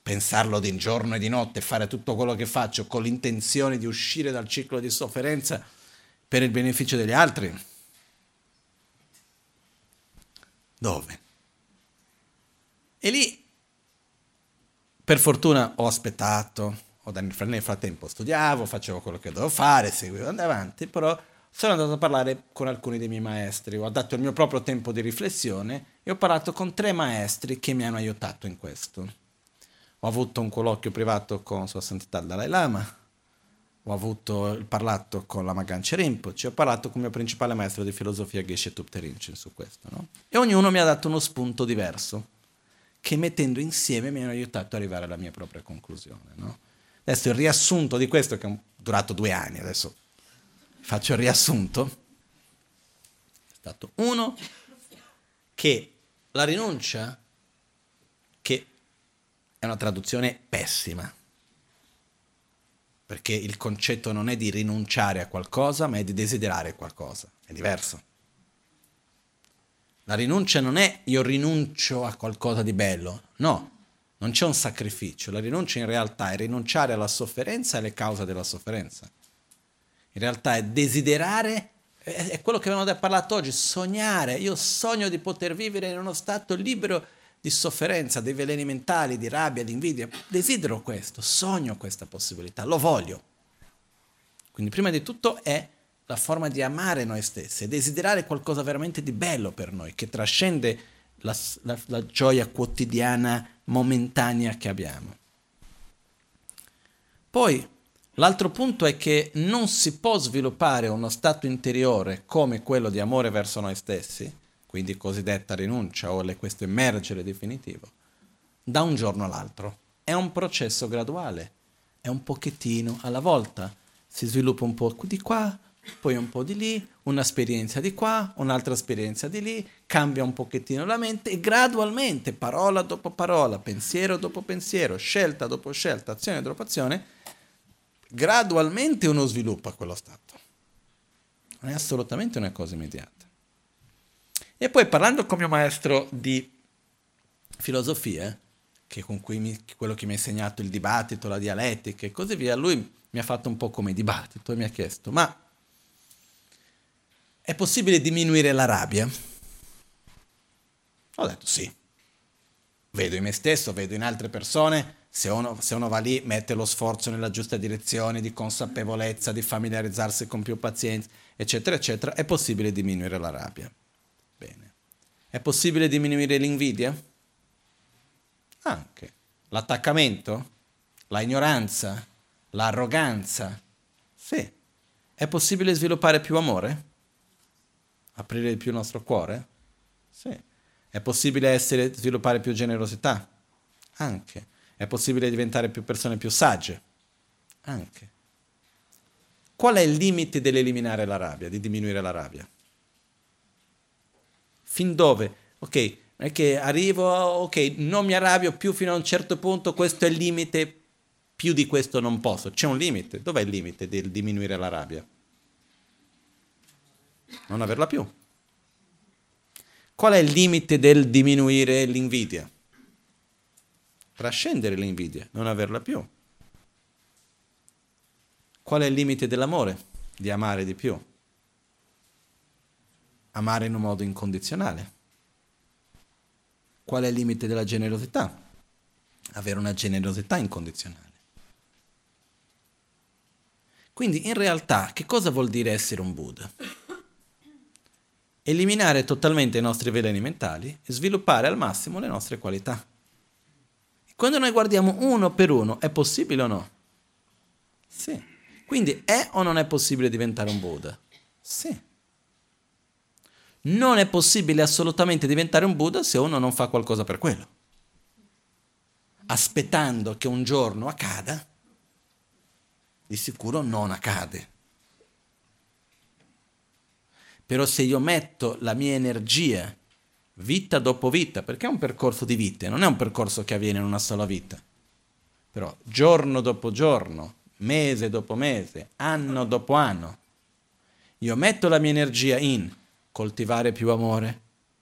Pensarlo di giorno e di notte, fare tutto quello che faccio con l'intenzione di uscire dal ciclo di sofferenza per il beneficio degli altri. Dove? E lì, per fortuna, ho aspettato, nel frattempo studiavo, facevo quello che dovevo fare, seguivo, andavo avanti, però sono andato a parlare con alcuni dei miei maestri, ho dato il mio proprio tempo di riflessione e ho parlato con tre maestri che mi hanno aiutato in questo. Ho avuto un colloquio privato con Sua Santità Dalai Lama, ho avuto il parlato con la Magancia Rinpoche, ho parlato con il mio principale maestro di filosofia Geshe Rinchen su questo. No? E ognuno mi ha dato uno spunto diverso, che mettendo insieme mi hanno aiutato ad arrivare alla mia propria conclusione. No? Adesso il riassunto di questo, che è durato due anni, adesso faccio il riassunto, è stato uno, che la rinuncia, è una traduzione pessima, perché il concetto non è di rinunciare a qualcosa, ma è di desiderare qualcosa, è diverso. La rinuncia non è io rinuncio a qualcosa di bello, no, non c'è un sacrificio, la rinuncia in realtà è rinunciare alla sofferenza e alle cause della sofferenza. In realtà è desiderare, è quello che abbiamo parlato oggi, sognare, io sogno di poter vivere in uno stato libero di sofferenza, dei veleni mentali, di rabbia, di invidia. Desidero questo, sogno questa possibilità, lo voglio. Quindi prima di tutto è la forma di amare noi stessi, desiderare qualcosa veramente di bello per noi, che trascende la, la, la gioia quotidiana, momentanea che abbiamo. Poi l'altro punto è che non si può sviluppare uno stato interiore come quello di amore verso noi stessi quindi cosiddetta rinuncia o questo emergere definitivo, da un giorno all'altro. È un processo graduale, è un pochettino alla volta. Si sviluppa un po' di qua, poi un po' di lì, un'esperienza di qua, un'altra esperienza di lì, cambia un pochettino la mente e gradualmente, parola dopo parola, pensiero dopo pensiero, scelta dopo scelta, azione dopo azione, gradualmente uno sviluppa quello stato. Non è assolutamente una cosa immediata. E poi parlando con mio maestro di filosofia, che con cui mi, quello che mi ha insegnato il dibattito, la dialettica e così via, lui mi ha fatto un po' come dibattito e mi ha chiesto, ma è possibile diminuire la rabbia? Ho detto sì. Vedo in me stesso, vedo in altre persone, se uno, se uno va lì, mette lo sforzo nella giusta direzione di consapevolezza, di familiarizzarsi con più pazienza, eccetera, eccetera, è possibile diminuire la rabbia. È possibile diminuire l'invidia? Anche. L'attaccamento? La ignoranza? L'arroganza? Sì. È possibile sviluppare più amore? Aprire di più il nostro cuore? Sì. È possibile essere, sviluppare più generosità? Anche. È possibile diventare più persone più sagge? Anche. Qual è il limite dell'eliminare la rabbia, di diminuire la rabbia? Fin dove? Ok, non è che arrivo, ok, non mi arrabbio più fino a un certo punto, questo è il limite, più di questo non posso. C'è un limite. Dov'è il limite del diminuire la rabbia? Non averla più. Qual è il limite del diminuire l'invidia? Trascendere l'invidia, non averla più. Qual è il limite dell'amore? Di amare di più amare in un modo incondizionale. Qual è il limite della generosità? Avere una generosità incondizionale. Quindi in realtà che cosa vuol dire essere un Buddha? Eliminare totalmente i nostri veleni mentali e sviluppare al massimo le nostre qualità. Quando noi guardiamo uno per uno, è possibile o no? Sì. Quindi è o non è possibile diventare un Buddha? Sì non è possibile assolutamente diventare un Buddha se uno non fa qualcosa per quello. Aspettando che un giorno accada, di sicuro non accade. Però se io metto la mia energia vita dopo vita, perché è un percorso di vite, non è un percorso che avviene in una sola vita. Però giorno dopo giorno, mese dopo mese, anno dopo anno, io metto la mia energia in coltivare più amore,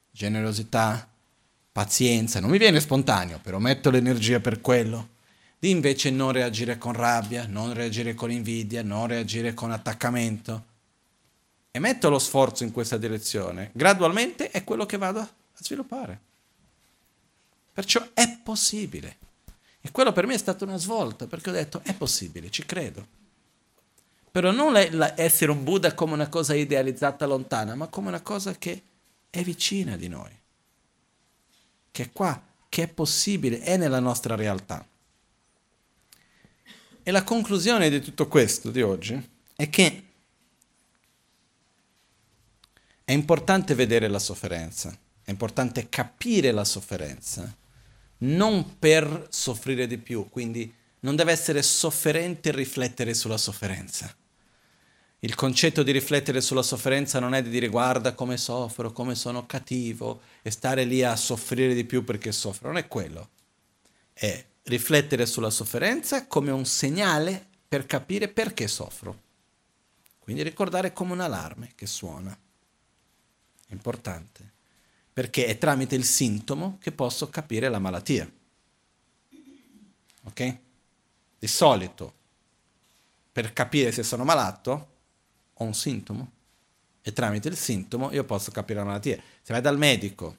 generosità, pazienza, non mi viene spontaneo, però metto l'energia per quello, di invece non reagire con rabbia, non reagire con invidia, non reagire con attaccamento. E metto lo sforzo in questa direzione, gradualmente è quello che vado a sviluppare. Perciò è possibile. E quello per me è stata una svolta, perché ho detto è possibile, ci credo. Però non essere un Buddha come una cosa idealizzata lontana, ma come una cosa che è vicina di noi, che è qua, che è possibile, è nella nostra realtà. E la conclusione di tutto questo di oggi è che è importante vedere la sofferenza, è importante capire la sofferenza, non per soffrire di più, quindi non deve essere sofferente riflettere sulla sofferenza. Il concetto di riflettere sulla sofferenza non è di dire guarda come soffro, come sono cattivo e stare lì a soffrire di più perché soffro, non è quello. È riflettere sulla sofferenza come un segnale per capire perché soffro. Quindi ricordare come un allarme che suona. È importante, perché è tramite il sintomo che posso capire la malattia. Ok? Di solito, per capire se sono malato, ho un sintomo e tramite il sintomo io posso capire la malattia. Se vai dal medico,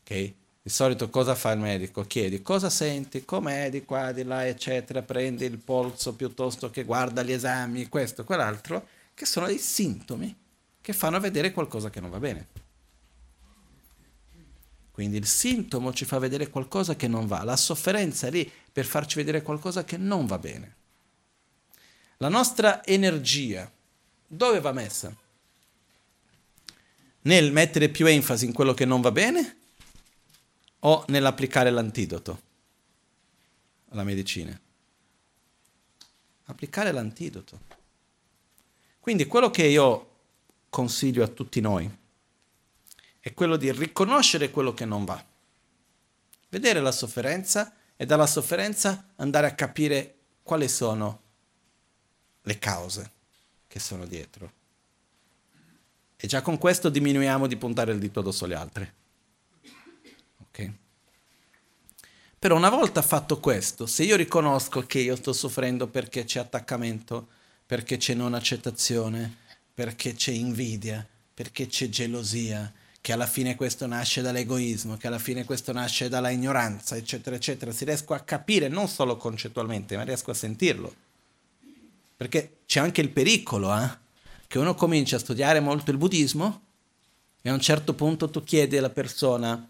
ok? Di solito cosa fa il medico? Chiedi cosa senti, com'è di qua, di là, eccetera, prendi il polso piuttosto che guarda gli esami, questo, quell'altro, che sono dei sintomi che fanno vedere qualcosa che non va bene. Quindi il sintomo ci fa vedere qualcosa che non va, la sofferenza è lì per farci vedere qualcosa che non va bene. La nostra energia, dove va messa? Nel mettere più enfasi in quello che non va bene o nell'applicare l'antidoto alla medicina? Applicare l'antidoto. Quindi quello che io consiglio a tutti noi è quello di riconoscere quello che non va, vedere la sofferenza e dalla sofferenza andare a capire quali sono le cause che sono dietro. E già con questo diminuiamo di puntare il dito addosso agli altri. Ok? Però una volta fatto questo, se io riconosco che io sto soffrendo perché c'è attaccamento, perché c'è non accettazione, perché c'è invidia, perché c'è gelosia, che alla fine questo nasce dall'egoismo, che alla fine questo nasce dalla ignoranza, eccetera, eccetera, si riesco a capire non solo concettualmente, ma riesco a sentirlo. Perché c'è anche il pericolo, eh? che uno comincia a studiare molto il buddismo e a un certo punto tu chiedi alla persona,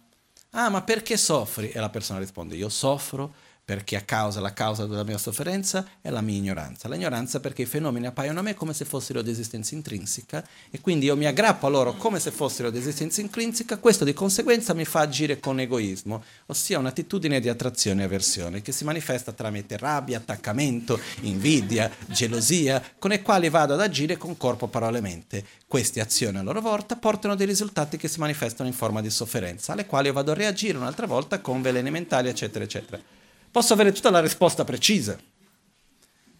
ah ma perché soffri? E la persona risponde, io soffro perché a causa, la causa della mia sofferenza è la mia ignoranza. L'ignoranza perché i fenomeni appaiono a me come se fossero di esistenza intrinseca e quindi io mi aggrappo a loro come se fossero di esistenza intrinseca, questo di conseguenza mi fa agire con egoismo, ossia un'attitudine di attrazione e avversione che si manifesta tramite rabbia, attaccamento, invidia, gelosia, con i quali vado ad agire con corpo, parole e mente. Queste azioni a loro volta portano dei risultati che si manifestano in forma di sofferenza, alle quali io vado a reagire un'altra volta con veleni mentali, eccetera, eccetera. Posso avere tutta la risposta precisa.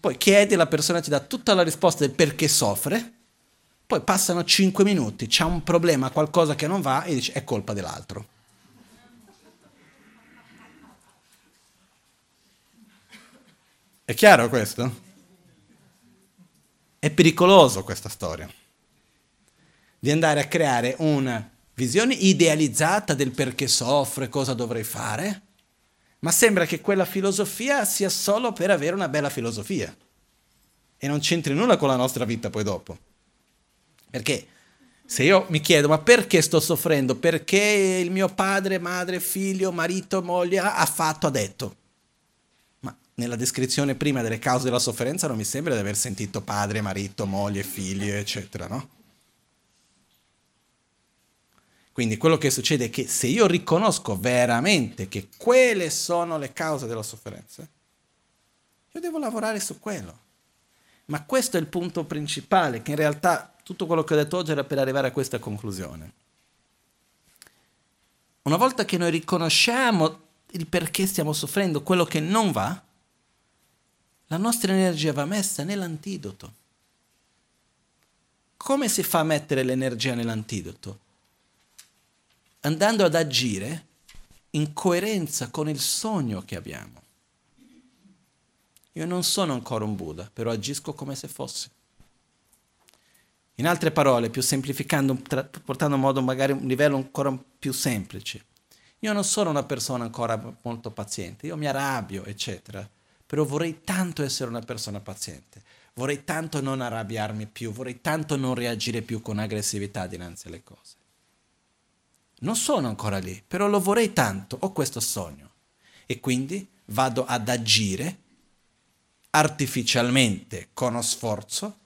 Poi chiedi, la persona ti dà tutta la risposta del perché soffre, poi passano 5 minuti, c'è un problema, qualcosa che non va e dici è colpa dell'altro. È chiaro questo? È pericoloso questa storia. Di andare a creare una visione idealizzata del perché soffre, cosa dovrei fare, ma sembra che quella filosofia sia solo per avere una bella filosofia e non c'entri nulla con la nostra vita poi dopo. Perché se io mi chiedo ma perché sto soffrendo? Perché il mio padre, madre, figlio, marito, moglie ha fatto, ha detto. Ma nella descrizione prima delle cause della sofferenza non mi sembra di aver sentito padre, marito, moglie, figlio, eccetera, no? Quindi quello che succede è che se io riconosco veramente che quelle sono le cause della sofferenza, io devo lavorare su quello. Ma questo è il punto principale, che in realtà tutto quello che ho detto oggi era per arrivare a questa conclusione. una volta che noi riconosciamo il perché stiamo soffrendo, quello che non va, la nostra energia va messa nell'antidoto. Come si fa a mettere l'energia nell'antidoto? Andando ad agire in coerenza con il sogno che abbiamo. Io non sono ancora un Buddha, però agisco come se fossi. In altre parole, più semplificando, portando a modo magari un livello ancora più semplice. Io non sono una persona ancora molto paziente, io mi arrabbio, eccetera, però vorrei tanto essere una persona paziente, vorrei tanto non arrabbiarmi più, vorrei tanto non reagire più con aggressività dinanzi alle cose. Non sono ancora lì, però lo vorrei tanto, ho questo sogno. E quindi vado ad agire artificialmente, con sforzo,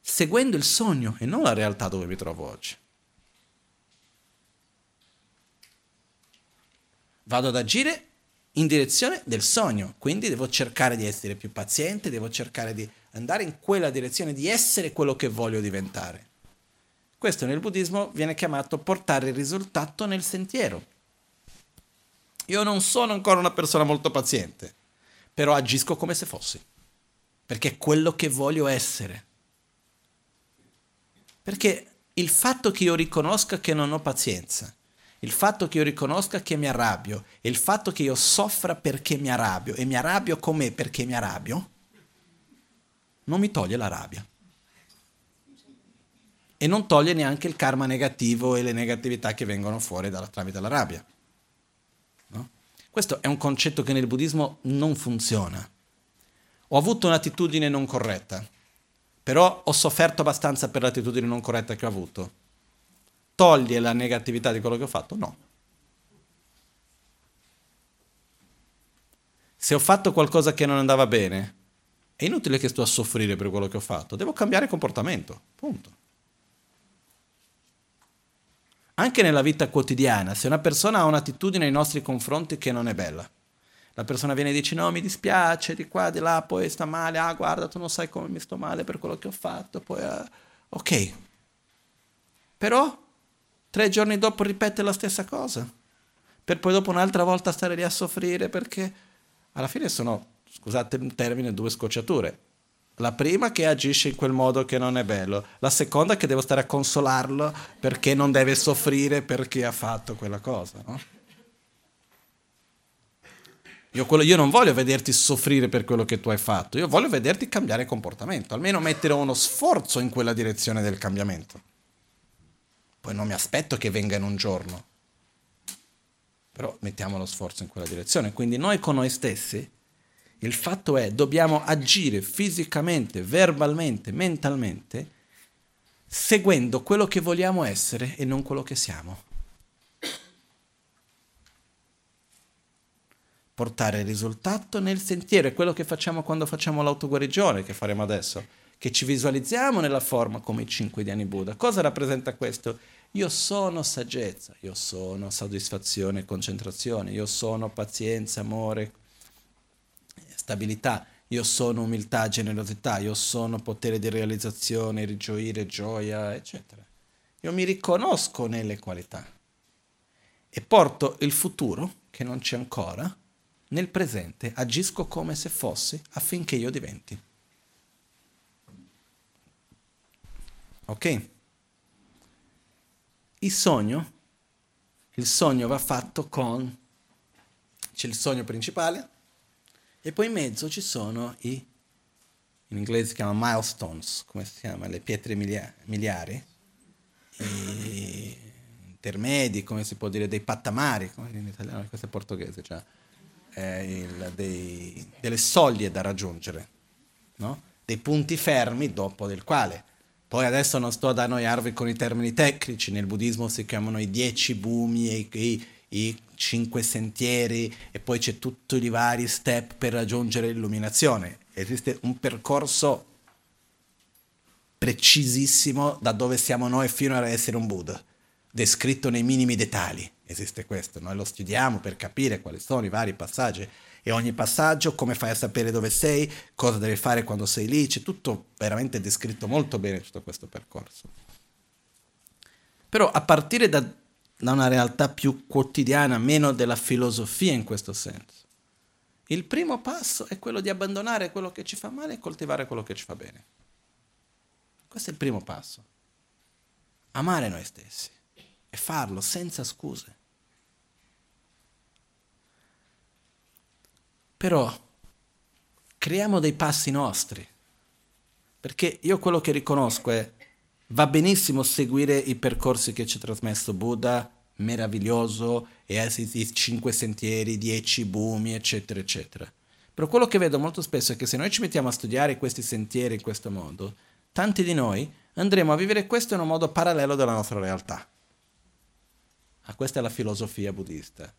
seguendo il sogno e non la realtà dove mi trovo oggi. Vado ad agire in direzione del sogno, quindi devo cercare di essere più paziente, devo cercare di andare in quella direzione, di essere quello che voglio diventare. Questo nel buddismo viene chiamato portare il risultato nel sentiero. Io non sono ancora una persona molto paziente, però agisco come se fossi, perché è quello che voglio essere. Perché il fatto che io riconosca che non ho pazienza, il fatto che io riconosca che mi arrabbio e il fatto che io soffra perché mi arrabbio e mi arrabbio come perché mi arrabbio, non mi toglie la rabbia. E non toglie neanche il karma negativo e le negatività che vengono fuori dalla, tramite la rabbia. No? Questo è un concetto che nel buddismo non funziona. Ho avuto un'attitudine non corretta però ho sofferto abbastanza per l'attitudine non corretta che ho avuto. Toglie la negatività di quello che ho fatto? No. Se ho fatto qualcosa che non andava bene, è inutile che sto a soffrire per quello che ho fatto, devo cambiare comportamento, punto. Anche nella vita quotidiana, se una persona ha un'attitudine nei nostri confronti che non è bella, la persona viene e dice no mi dispiace di qua di là poi sta male ah guarda tu non sai come mi sto male per quello che ho fatto poi uh, ok. Però tre giorni dopo ripete la stessa cosa. Per poi dopo un'altra volta stare lì a soffrire perché alla fine sono scusate il termine due scocciature la prima che agisce in quel modo che non è bello, la seconda che devo stare a consolarlo perché non deve soffrire perché ha fatto quella cosa, no? Io, quello, io, non voglio vederti soffrire per quello che tu hai fatto, io voglio vederti cambiare comportamento, almeno mettere uno sforzo in quella direzione del cambiamento. Poi non mi aspetto che venga in un giorno, però mettiamo lo sforzo in quella direzione. Quindi noi con noi stessi, il fatto è, dobbiamo agire fisicamente, verbalmente, mentalmente, seguendo quello che vogliamo essere e non quello che siamo. portare risultato nel sentiero, è quello che facciamo quando facciamo l'autoguarigione, che faremo adesso, che ci visualizziamo nella forma come i cinque diani Buddha. Cosa rappresenta questo? Io sono saggezza, io sono soddisfazione e concentrazione, io sono pazienza, amore, stabilità, io sono umiltà, generosità, io sono potere di realizzazione, rigioire, gioia, eccetera. Io mi riconosco nelle qualità e porto il futuro, che non c'è ancora, nel presente agisco come se fossi affinché io diventi. Ok? Il sogno, il sogno va fatto con, c'è il sogno principale e poi in mezzo ci sono i, in inglese si chiama milestones, come si chiama, le pietre miliari, i intermedi, come si può dire, dei pattamari, come in italiano, questo è portoghese, cioè il, dei, delle soglie da raggiungere, no? dei punti fermi dopo del quale. Poi adesso non sto ad annoiarvi con i termini tecnici, nel buddismo si chiamano i dieci bumi e i, i cinque sentieri e poi c'è tutti i vari step per raggiungere l'illuminazione. Esiste un percorso precisissimo da dove siamo noi fino ad essere un Buddha, descritto nei minimi dettagli esiste questo, noi lo studiamo per capire quali sono i vari passaggi e ogni passaggio, come fai a sapere dove sei, cosa devi fare quando sei lì, c'è tutto veramente descritto molto bene tutto questo percorso. Però a partire da da una realtà più quotidiana, meno della filosofia in questo senso. Il primo passo è quello di abbandonare quello che ci fa male e coltivare quello che ci fa bene. Questo è il primo passo. Amare noi stessi e farlo senza scuse. Però creiamo dei passi nostri, perché io quello che riconosco è va benissimo seguire i percorsi che ci ha trasmesso Buddha, meraviglioso, e i cinque sentieri, dieci bumi, eccetera, eccetera. Però quello che vedo molto spesso è che se noi ci mettiamo a studiare questi sentieri in questo modo, tanti di noi andremo a vivere questo in un modo parallelo della nostra realtà. Ah, questa è la filosofia buddista.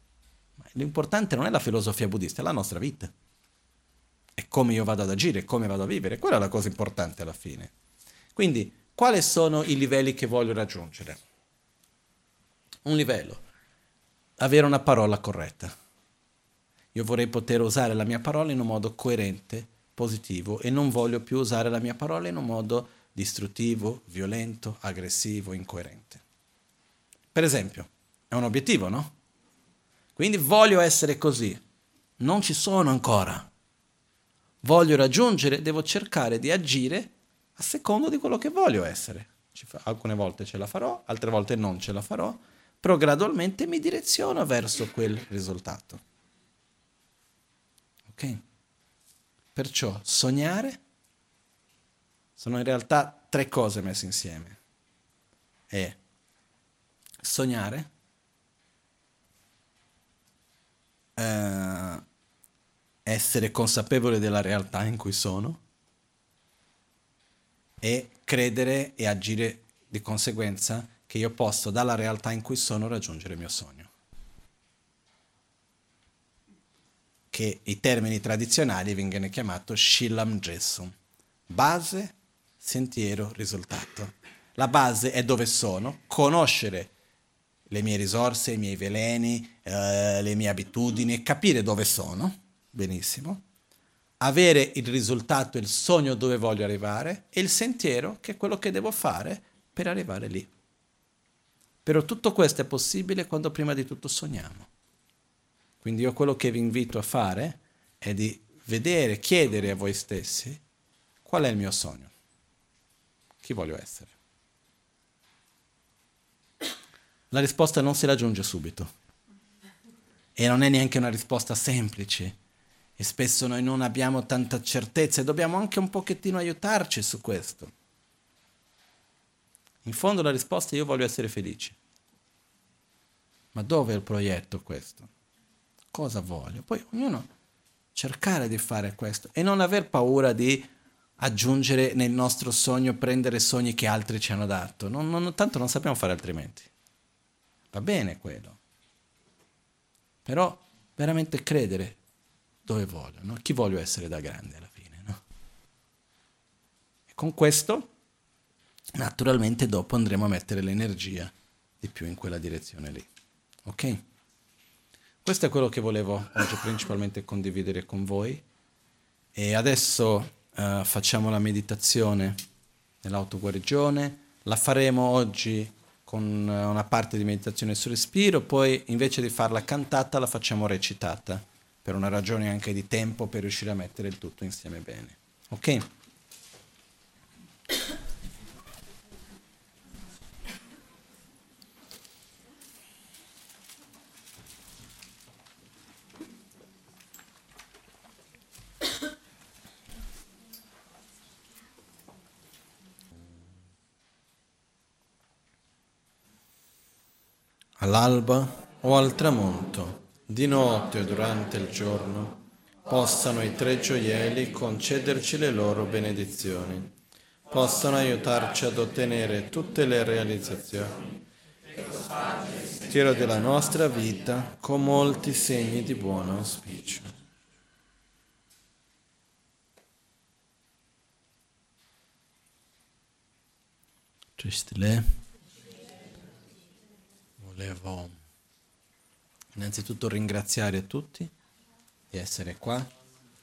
Ma l'importante non è la filosofia buddista, è la nostra vita. È come io vado ad agire, come vado a vivere. Quella è la cosa importante alla fine. Quindi, quali sono i livelli che voglio raggiungere? Un livello, avere una parola corretta. Io vorrei poter usare la mia parola in un modo coerente, positivo e non voglio più usare la mia parola in un modo distruttivo, violento, aggressivo, incoerente. Per esempio, è un obiettivo, no? Quindi voglio essere così. Non ci sono ancora. Voglio raggiungere, devo cercare di agire a secondo di quello che voglio essere. alcune volte ce la farò, altre volte non ce la farò, però gradualmente mi direziono verso quel risultato. Ok? Perciò sognare sono in realtà tre cose messe insieme. È sognare, eh, essere consapevole della realtà in cui sono e credere e agire di conseguenza che io posso dalla realtà in cui sono raggiungere il mio sogno. Che i termini tradizionali vengono chiamati Shilam Jesum, base sentiero, risultato. La base è dove sono, conoscere le mie risorse, i miei veleni, eh, le mie abitudini, capire dove sono, benissimo, avere il risultato, il sogno dove voglio arrivare e il sentiero che è quello che devo fare per arrivare lì. Però tutto questo è possibile quando prima di tutto sogniamo. Quindi io quello che vi invito a fare è di vedere, chiedere a voi stessi qual è il mio sogno chi voglio essere? La risposta non si raggiunge subito e non è neanche una risposta semplice e spesso noi non abbiamo tanta certezza e dobbiamo anche un pochettino aiutarci su questo. In fondo la risposta è io voglio essere felice. Ma dove è il progetto questo? Cosa voglio? Poi ognuno cercare di fare questo e non aver paura di aggiungere nel nostro sogno, prendere sogni che altri ci hanno dato. Non, non, tanto non sappiamo fare altrimenti. Va bene quello. Però veramente credere dove voglio, no? chi voglio essere da grande alla fine. No? E con questo, naturalmente, dopo andremo a mettere l'energia di più in quella direzione lì. Ok? Questo è quello che volevo oggi principalmente condividere con voi. E adesso uh, facciamo la meditazione nell'autoguarigione, la faremo oggi con una parte di meditazione sul respiro, poi invece di farla cantata la facciamo recitata, per una ragione anche di tempo per riuscire a mettere il tutto insieme bene. Ok? all'alba o al tramonto, di notte o durante il giorno, possano i tre gioielli concederci le loro benedizioni, possano aiutarci ad ottenere tutte le realizzazioni. Tiro della nostra vita con molti segni di buon auspicio. Tristile volevo innanzitutto ringraziare tutti di essere qua